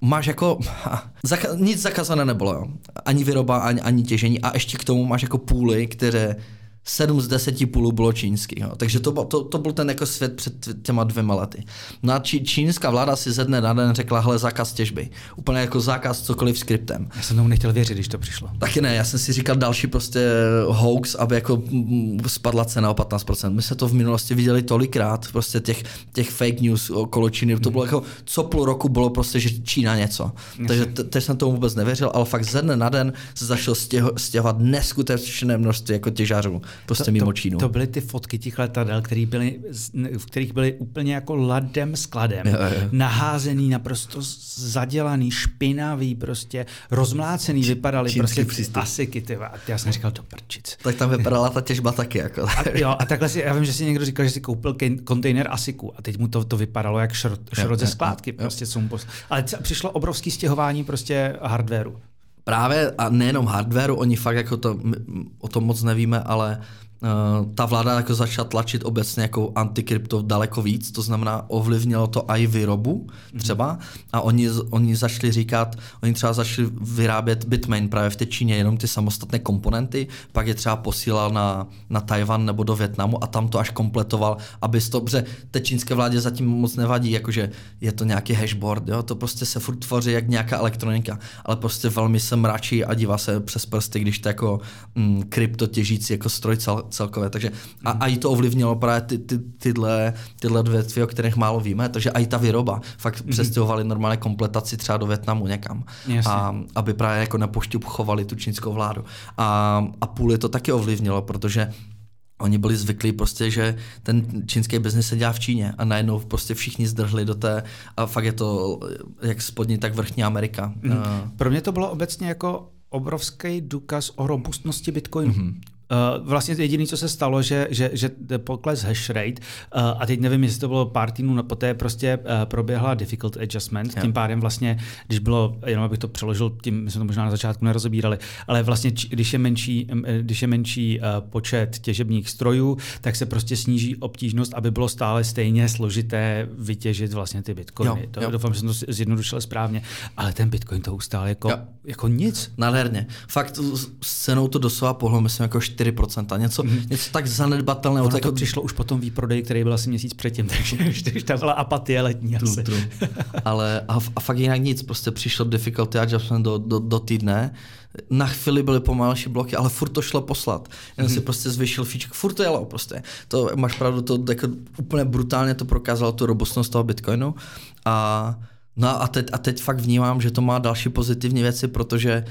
máš jako, zaka, nic zakázané nebylo, jo. ani výroba, ani, ani těžení a ještě k tomu máš jako půly, které 7 z 10 půlů bylo čínský. Jo. Takže to, to, to byl ten jako svět před těma dvěma lety. No a či, čínská vláda si ze dne na den řekla, hele, zákaz těžby. Úplně jako zákaz cokoliv skriptem. Já jsem tomu nechtěl věřit, když to přišlo. Taky ne, já jsem si říkal další prostě hoax, aby jako spadla cena o 15%. My jsme to v minulosti viděli tolikrát, prostě těch, těch fake news okolo Číny. To bylo jako, co půl roku bylo prostě, že Čína něco. Takže teď jsem tomu vůbec nevěřil, ale fakt ze dne na den se začalo stěhovat neskutečné množství jako těžařů prostě to, mimo to, Čínu. To byly ty fotky těch letadel, který byly, v kterých byly úplně jako ladem skladem, Jo, jo. naházený, naprosto zadělaný, špinavý, prostě rozmlácený, vypadaly čínský prostě přístup. asiky, ty. A já jsem říkal, do prčic. Tak tam vypadala ta těžba taky. Jako. A, jo, a takhle si, já vím, že si někdo říkal, že si koupil kontejner asiku a teď mu to, to vypadalo jak šrot, šrot ze jo, skládky. jo. Prostě, mu pos... Ale přišlo obrovský stěhování prostě hardwareu. Právě a nejenom hardwareu, oni fakt jako to, o tom moc nevíme, ale ta vláda jako začala tlačit obecně jako antikrypto daleko víc, to znamená ovlivnilo to i výrobu třeba a oni, oni začali říkat, oni třeba začali vyrábět Bitmain právě v té Číně, jenom ty samostatné komponenty, pak je třeba posílal na, na Tajvan nebo do Větnamu a tam to až kompletoval, aby to, protože té čínské vládě zatím moc nevadí, jakože je to nějaký hashboard, jo? to prostě se furt tvoří jak nějaká elektronika, ale prostě velmi se mračí a dívá se přes prsty, když to jako mm, krypto těžící jako stroj cel, celkově, takže a, a i to ovlivnilo právě ty, ty, tyhle, tyhle odvětví, o kterých málo víme, takže i ta výroba, fakt mm-hmm. přestěhovali normálně kompletaci třeba do Větnamu někam, Jasně. a, aby právě jako nepošťuchovali tu čínskou vládu. A, a půl je to taky ovlivnilo, protože Oni byli zvyklí prostě, že ten čínský biznis se dělá v Číně a najednou prostě všichni zdrhli do té a fakt je to jak spodní, tak vrchní Amerika. Mm. Pro mě to bylo obecně jako obrovský důkaz o robustnosti Bitcoinu. Mm-hmm. Uh, vlastně jediné, co se stalo, že, že, že pokles hash rate, uh, a teď nevím, jestli to bylo pár týdnů na poté, prostě uh, proběhla difficult adjustment, tím pádem vlastně, když bylo, jenom abych to přeložil, tím my jsme to možná na začátku nerozebírali, ale vlastně, když je menší, eh, když je menší uh, počet těžebních strojů, tak se prostě sníží obtížnost, aby bylo stále stejně složité vytěžit vlastně ty bitcoiny. Jo, to, jo. doufám, že jsem to zjednodušil správně, ale ten bitcoin to ustál jako, Jo. jako nic. Nádherně. Fakt s s cenou to doslova pohlo, myslím, jako 4%. Něco, mm-hmm. něco tak zanedbatelného. Ono to to jako přišlo už po tom výprodeji, který byl asi měsíc předtím, takže už ta byla apatie letní asi. True, true. Ale a, a fakt jinak nic, prostě přišlo difficulty adjustment do, do, do týdne, na chvíli byly pomalejší bloky, ale furt to šlo poslat. Jen si prostě zvyšil fíček, furt to jelo prostě. To máš pravdu, to jako úplně brutálně to prokázalo tu robustnost toho Bitcoinu. A No a teď, a teď fakt vnímám, že to má další pozitivní věci, protože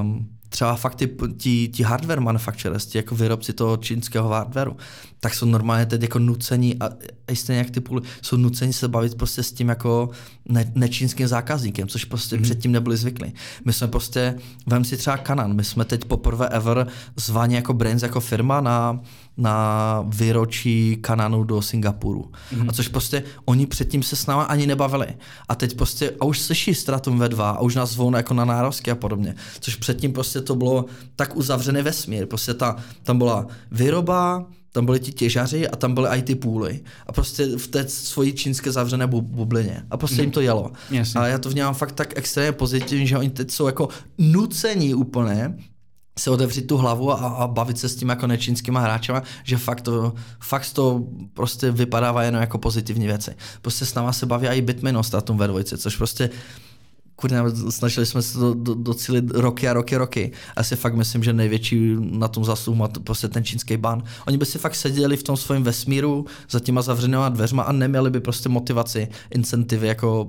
um, třeba fakt ty, ti, ti hardware manufacturers, ti jako výrobci toho čínského hardwareu, tak jsou normálně teď jako nuceni a, a stejně jak ty půly, jsou nuceni se bavit prostě s tím jako ne, nečínským zákazníkem, což prostě mm. předtím nebyli zvyklí. My jsme prostě, vem si třeba Canon, my jsme teď poprvé ever zvaní jako Brains jako firma na, na výročí Kananu do Singapuru. Mm. A což prostě oni předtím se s náma ani nebavili. A teď prostě, a už slyší Stratum V2 a už nás zvou jako na nárovské a podobně. Což předtím prostě to bylo tak uzavřený vesmír. Prostě ta, tam byla výroba, tam byli ti těžaři a tam byly i ty půly. A prostě v té svojí čínské zavřené bu- bublině. A prostě jim to jelo. Jasně. A já to vnímám fakt tak extrémně pozitivně, že oni teď jsou jako nucení úplně se otevřít tu hlavu a, a bavit se s tím jako nečínskýma hráčema, že fakt to, fakt to prostě vypadává jenom jako pozitivní věci. Prostě s náma se baví i Bitmain o Stratum ve dvojce, což prostě kurně, snažili jsme se to do, docílit roky a roky, roky. A si fakt myslím, že největší na tom zasluhu má prostě ten čínský ban. Oni by si fakt seděli v tom svém vesmíru za těma zavřenýma dveřma a neměli by prostě motivaci, incentivy jako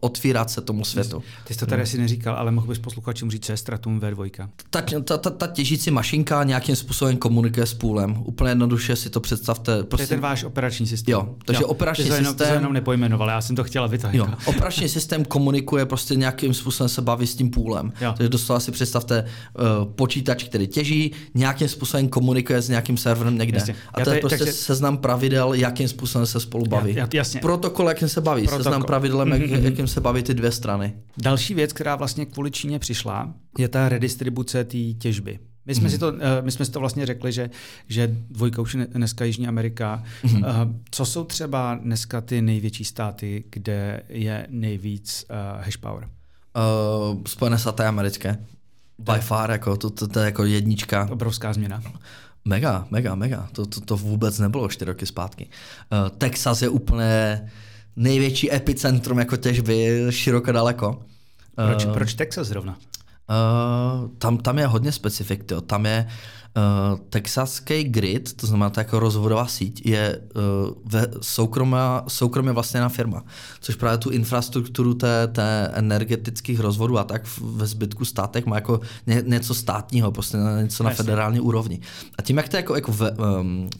otvírat se tomu světu. Ty jsi to tady asi neříkal, ale mohl bys posluchačům říct, co je Stratum V2. Ta, ta, ta, ta těžící mašinka nějakým způsobem komunikuje s půlem. Úplně jednoduše si to představte. To je Prostě, ten váš operační systém. Jo, takže operační ty jsi to jenom, jsi to systém- jenom nepojmenoval, já jsem to chtěl, aby to Jo, jako- operační systém komunikuje prostě nějakým způsobem se baví s tím půlem. Jo. Takže doslova si představte uh, počítač, který těží, nějakým způsobem komunikuje s nějakým serverem někde. Jasně. A Já to je prostě takže- seznam pravidel, jakým způsobem se spolu baví. Já- jasně. Protokol, jakým se baví. Protokol. Seznam pravidel, jak, Mhm. Jakým se baví ty dvě strany. Další věc, která vlastně kvůli Číně přišla, je ta redistribuce té těžby. My jsme, Mhm. si to, eh, my jsme si to vlastně řekli, že, že dvojka už je dneska Jižní Amerika. Mhm. Eh, Co jsou třeba dneska ty největší státy, kde je nejvíc uh, hash power? Uh, Spojené státy americké. By far, jako, to, to, to je jako jednička. Obrovská změna. Mega, mega, mega. To, to, to vůbec nebylo čtyři roky zpátky. Uh, Texas je úplně největší epicentrum jako těžby, široko daleko. Proč, Eh, proč Texas zrovna? Uh, tam, tam je hodně specifik, tyjo. tam je uh, texaský grid, to znamená ta jako rozvodová síť, je uh, ve soukromá, soukromě vlastně na firma, což právě tu infrastrukturu té, té energetických rozvodů a tak ve zbytku státech má jako ně, něco státního, prostě něco na federální úrovni. A tím, jak to je jako, jako ve, um,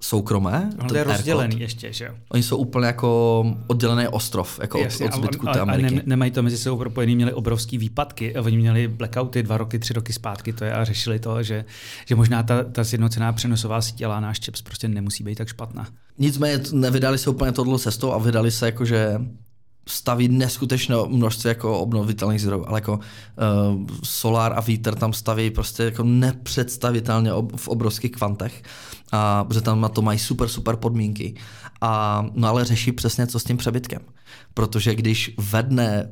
soukromé. to je rozdělený ještě, že jo? Oni jsou úplně jako oddělený ostrov, jako Jasně, od, od zbytku a, té Ameriky. A ne, nemají to mezi sebou propojený, měli obrovský výpadky. Oni měli blackouty dva roky, tři roky zpátky to je a řešili to, že, že možná ta, ta sjednocená přenosová síť a náš čips prostě nemusí být tak špatná. Nicméně nevydali se úplně tohle cestou a vydali se jako, že staví neskutečné množství jako obnovitelných zdrojů, ale jako uh, solár a vítr tam staví prostě jako nepředstavitelně ob, v obrovských kvantech, a, protože tam na to mají super, super podmínky. A, no ale řeší přesně, co s tím přebytkem. Protože když ve dne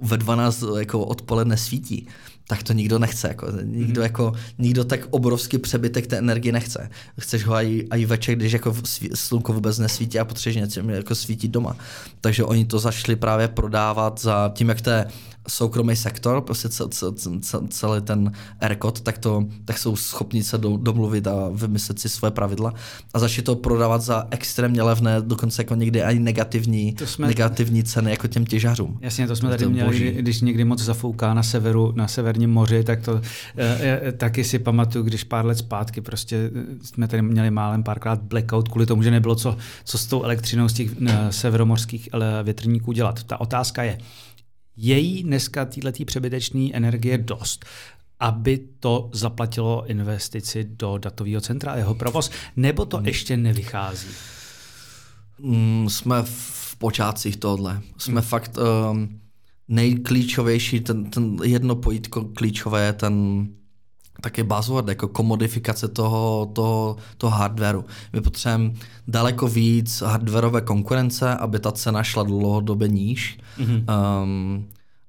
ve 12 jako odpoledne svítí, tak to nikdo nechce. Jako, nikdo, mm. jako, nikdo tak obrovský přebytek té energie nechce. Chceš ho i, i večer, když jako slunko vůbec nesvítí a potřebuješ něco jako svítit doma. Takže oni to začali právě prodávat za tím, jak to je soukromý sektor, prostě cel, cel, cel, celý ten ERCOT, tak, to, tak jsou schopni se do, domluvit a vymyslet si své pravidla a začít to prodávat za extrémně levné, dokonce jako někdy ani negativní, jsme, negativní ceny jako těm těžařům. Jasně, to jsme tady to měli, boží. když někdy moc zafouká na severu, na severním moři, tak to e, e, taky si pamatuju, když pár let zpátky prostě jsme tady měli málem párkrát blackout kvůli tomu, že nebylo co, co s tou elektřinou z těch severomorských větrníků dělat. Ta otázka je, její dneska této přebytečné energie dost, aby to zaplatilo investici do datového centra a jeho provoz, nebo to hmm. ještě nevychází? Mm, jsme v počátcích tohle. Jsme hmm. fakt um, nejklíčovější, ten, ten jedno pojítko klíčové je ten taky buzzword, jako komodifikace toho, toho, toho hardwareu. My potřebujeme daleko víc hardwareové konkurence, aby ta cena šla dlouhodobě níž. Mm-hmm. Um,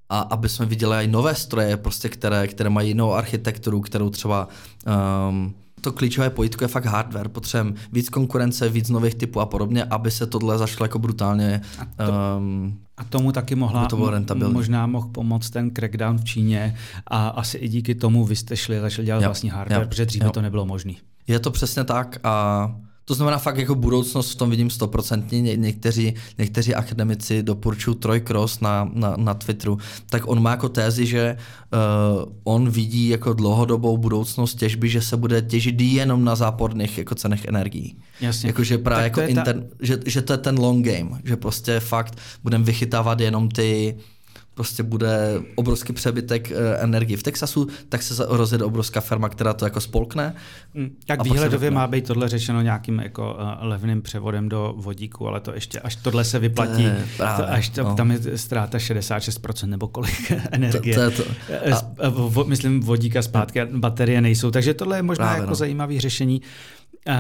a aby jsme viděli i nové stroje, prostě, které, které mají jinou architekturu, kterou třeba um, to klíčové pojítko je fakt hardware. Potřebujeme víc konkurence, víc nových typů a podobně, aby se tohle zašlo jako brutálně. A, to, um, a tomu taky mohla, to možná mohl pomoct ten crackdown v Číně a asi i díky tomu vy jste šli začali dělat jo, vlastní hardware, jo, protože dříve jo. to nebylo možné. Je to přesně tak a to znamená fakt jako budoucnost v tom vidím stoprocentně. Ně, někteří, někteří akademici doporučují Troy Cross na, na, na Twitteru, tak on má jako tézi, že uh, on vidí jako dlouhodobou budoucnost těžby, že se bude těžit jenom na záporných jako cenech energií. Jasně. Jako, že, právě jako inter, ta... že, že to je ten long game, že prostě fakt budeme vychytávat jenom ty prostě bude obrovský přebytek eh, energie v Texasu, tak se rozjede obrovská firma, která to jako spolkne. Hmm. Tak výhledově má být tohle řešeno nějakým jako uh, levným převodem do vodíku, ale to ještě, až tohle se vyplatí, to právě, to, až to, no. tam je ztráta 66% nebo kolik energie. To, to, to. Eh, a, vo, myslím vodíka zpátky, baterie nejsou, takže tohle je možná právě, jako no. zajímavé řešení. Uh,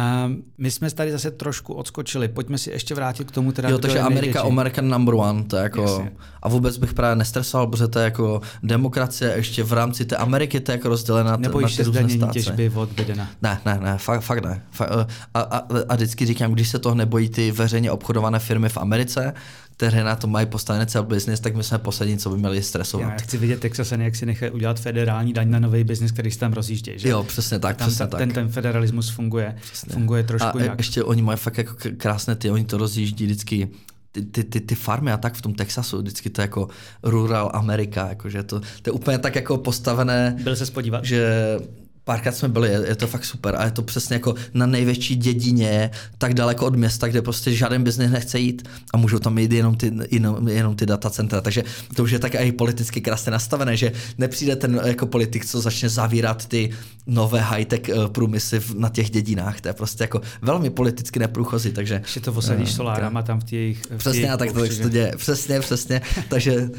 my jsme tady zase trošku odskočili. Pojďme si ještě vrátit k tomu, teda, jo, takže Amerika. American number one, to je jako, a vůbec bych právě nestresoval, protože to je jako demokracie ještě v rámci té Ameriky, to je jako rozdělená Nebo na ty různé stáce. těžby od Bidena. Ne, ne, ne, fakt, fakt ne. Fakt, a, a, a, vždycky říkám, když se toho nebojí ty veřejně obchodované firmy v Americe, které na to mají postavené celý business, tak my jsme poslední, co by měli stresovat. Já chci vidět Texasen, jak si nechají udělat federální daň na nový biznis, který se tam rozjíždějí. Že? Jo, přesně tak. Tam přesně ta, tak. Ten, ten federalismus funguje, přesně. funguje trošku a jinak. ještě oni mají fakt jako krásné ty, oni to rozjíždí vždycky ty, ty, ty, ty farmy a tak v tom Texasu, vždycky to je jako rural Amerika, jakože to, to je úplně tak jako postavené. Byl se spodívat? Že Párkrát jsme byli, je, je to fakt super a je to přesně jako na největší dědině, tak daleko od města, kde prostě žádný biznis nechce jít a můžou tam jít jenom ty, jenom, jenom ty datacentra. Takže to už je tak i politicky krásně nastavené, že nepřijde ten jako politik, co začne zavírat ty nové high-tech uh, průmysly na těch dědinách. To je prostě jako velmi politicky neprůchozí. Takže, Ještě to posadíš uh, solárama tam v těch Přesně, a tak to, to děje. Přesně, přesně. takže uh,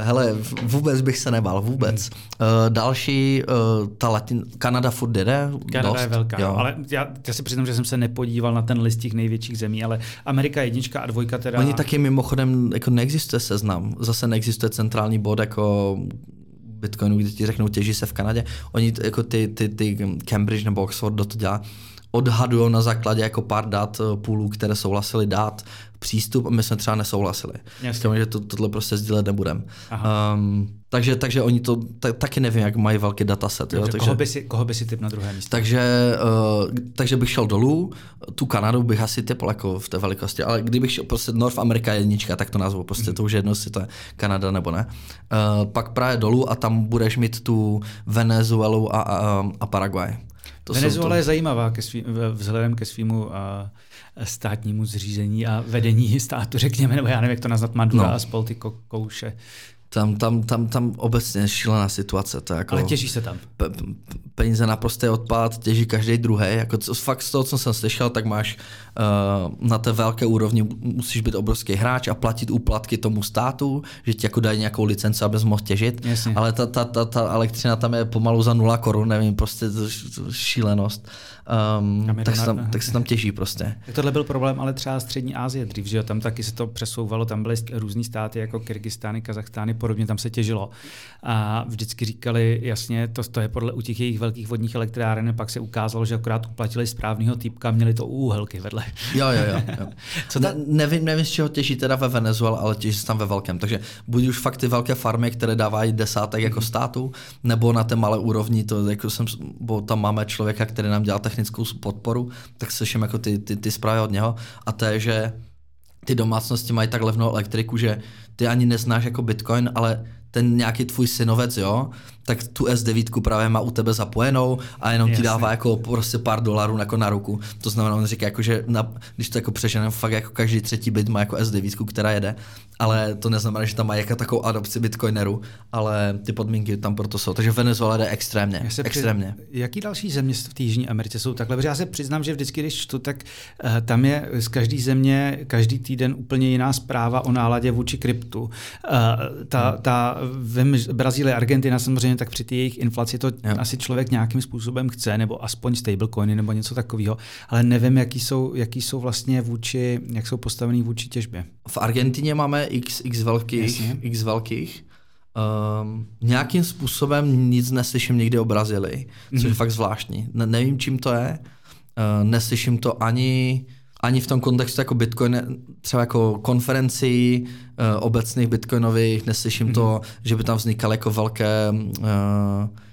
hele, vůbec bych se nebal, vůbec. Hmm. Uh, další, uh, ta latin, Kanada furt jde Kanada dost. je velká, jo. ale já, já si přiznám, že jsem se nepodíval na ten list těch největších zemí, ale Amerika jednička a dvojka teda... Oni taky mimochodem, jako neexistuje seznam, zase neexistuje centrální bod jako Bitcoinu, kde ti řeknou těží se v Kanadě. Oni jako ty, ty, ty Cambridge nebo Oxford, do to dělá, odhadují na základě jako pár dat eh, půlů, které souhlasili dát přístup a my jsme třeba nesouhlasili. S tím, že to, tohle prostě sdílet nebudem. Um, takže, takže oni to t- taky nevím, jak mají velký dataset. Jo? Takže, koho, by si, koho by si typ na druhé místo? Takže, uh, takže bych šel dolů, tu Kanadu bych asi typl jako v té velikosti, ale kdybych šel prostě North America jednička, tak to nazvu, prostě mm. to už jedno, jestli to je Kanada nebo ne. Uh, pak právě dolů a tam budeš mít tu Venezuelu a, a, a Paraguay. To Venezuela to... je zajímavá ke svý, vzhledem ke svýmu uh, státnímu zřízení a vedení státu, řekněme, nebo já nevím, jak to nazvat, Madura no. a spol ty kouše. Tam, tam, tam, tam obecně šílená situace. To jako, Ale těží se tam. Pe, peníze na prosté odpad, těží každý druhý. Jako, co, fakt z toho, co jsem slyšel, tak máš uh, na té velké úrovni musíš být obrovský hráč a platit úplatky tomu státu, že ti jako dají nějakou licenci, abys mohl těžit. Jasně. Ale ta, ta, ta, ta elektřina tam je pomalu za nula korun, nevím, prostě to, šílenost. Um, tak, se tam, tak se tam těží prostě. Tohle byl problém, ale třeba střední Asie dřív, že jo, tam taky se to přesouvalo, tam byly různý státy jako Kyrgyzstány, Kazachstány, podobně tam se těžilo. A vždycky říkali, jasně, to, to je podle u těch jejich velkých vodních elektráren, pak se ukázalo, že akorát uplatili správného týpka, měli to úhelky vedle. Jo, jo, jo. jo. Co ne, nevím, nevím, z čeho těží teda ve Venezuela, ale těží se tam ve velkém. Takže buď už fakt ty velké farmy, které dávají desátek jako státu, nebo na té malé úrovni, to jako jsem, bo tam máme člověka, který nám dělá technickou podporu, tak slyším jako ty, ty, ty zprávy od něho. A to je, že ty domácnosti mají tak levnou elektriku, že ty ani neznáš jako Bitcoin, ale ten nějaký tvůj synovec, jo, tak tu S9 právě má u tebe zapojenou a jenom Jasně. ti dává jako prostě pár dolarů jako na ruku. To znamená, on říká, jako, že na, když to jako přeženem, fakt jako každý třetí byt má jako S9, která jede, ale to neznamená, že tam má jako takovou adopci bitcoineru, ale ty podmínky tam proto jsou. Takže Venezuela jde extrémně. extrémně. Při... Jaký další země v té Jižní Americe jsou takhle? Protože já se přiznám, že vždycky, když čtu, tak uh, tam je z každé země každý týden úplně jiná zpráva o náladě vůči kryptu. Uh, ta, ta v Brazílii, Argentina samozřejmě tak při té jejich inflaci to jo. asi člověk nějakým způsobem chce, nebo aspoň stablecoiny nebo něco takového, ale nevím, jaký jsou, jaký jsou vlastně vůči, jak jsou postavený vůči těžbě. V Argentině máme x, x velkých, x velkých. Um, nějakým způsobem nic neslyším nikdy o Brazílii, což mm-hmm. je mhm. fakt zvláštní. Ne, nevím, čím to je. Uh, neslyším to ani ani v tom kontextu jako Bitcoin, třeba jako konferencí uh, obecných bitcoinových, neslyším mm-hmm. to, že by tam vznikaly jako velké uh,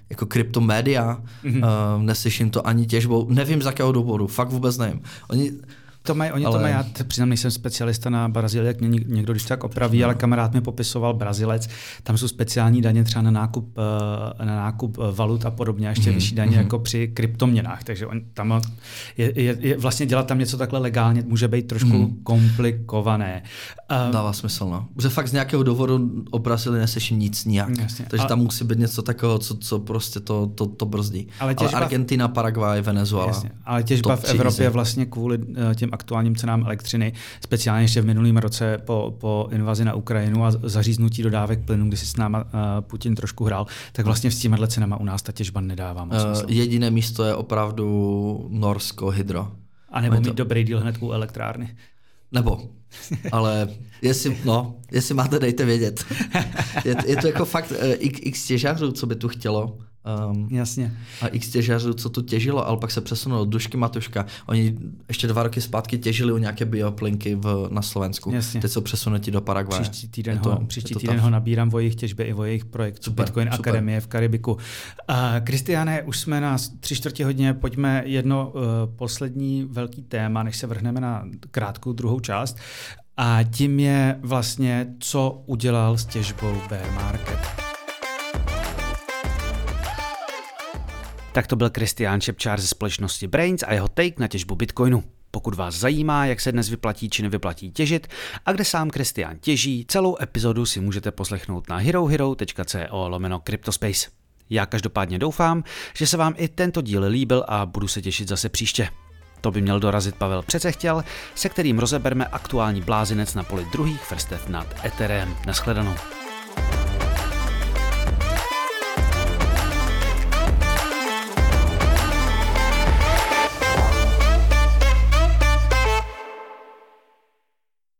jako kryptomédia, mm-hmm. uh, neslyším to ani těžbou, nevím z jakého důvodu, fakt vůbec nevím. Oni, to mají, oni ale... to mají, já přiznám, nejsem specialista na Brazílii, jak mě někdo když tak opraví, ale kamarád mi popisoval Brazilec, tam jsou speciální daně třeba na nákup, eh, na nákup eh, valut a podobně, a ještě mm-hmm. vyšší daně mm-hmm. jako při kryptoměnách, takže on tam je, je, je, vlastně dělat tam něco takhle legálně může být trošku mm. komplikované. Um, Dává smysl, no. Že fakt z nějakého důvodu o Brazílii neslyším nic nijak, jasně, takže ale, tam musí být něco takového, co, co prostě to, to, to brzdí. Ale, těžba, ale Argentina, Paraguay, Venezuela. Jasně, ale těžba v Evropě vlastně kvůli těm aktuálním cenám elektřiny, speciálně ještě v minulém roce po, po invazi na Ukrajinu a zaříznutí dodávek plynu, kdy si s náma uh, Putin trošku hrál, tak vlastně s těmihle cenama u nás ta těžba nedává moc uh, Jediné místo je opravdu Norsko Hydro. A nebo mít to... dobrý díl hned u elektrárny. Nebo, ale jestli, no, jestli máte, dejte vědět. Je, je to jako fakt uh, x, x těžařů, co by tu chtělo. Um, Jasně. A x těžařů, co tu těžilo, ale pak se přesunulo Dušky Matuška. Oni ještě dva roky zpátky těžili u nějaké bioplinky v, na Slovensku. Jasně. Teď jsou přesunuti do Paraguaje. Příští týden, to, ho, příští týden ho nabírám o jejich těžbě i o jejich projektu super, Bitcoin super. Akademie v Karibiku. Kristiane, už jsme na tři čtvrtě hodně, pojďme jedno uh, poslední velký téma, než se vrhneme na krátkou druhou část. A tím je vlastně, co udělal s těžbou bear market. Tak to byl Kristián Šepčár ze společnosti Brains a jeho take na těžbu Bitcoinu. Pokud vás zajímá, jak se dnes vyplatí či nevyplatí těžit a kde sám Kristián těží, celou epizodu si můžete poslechnout na herohero.co lomeno Cryptospace. Já každopádně doufám, že se vám i tento díl líbil a budu se těšit zase příště. To by měl dorazit Pavel přece chtěl, se kterým rozeberme aktuální blázinec na poli druhých vrstev nad Ethereum. Naschledanou.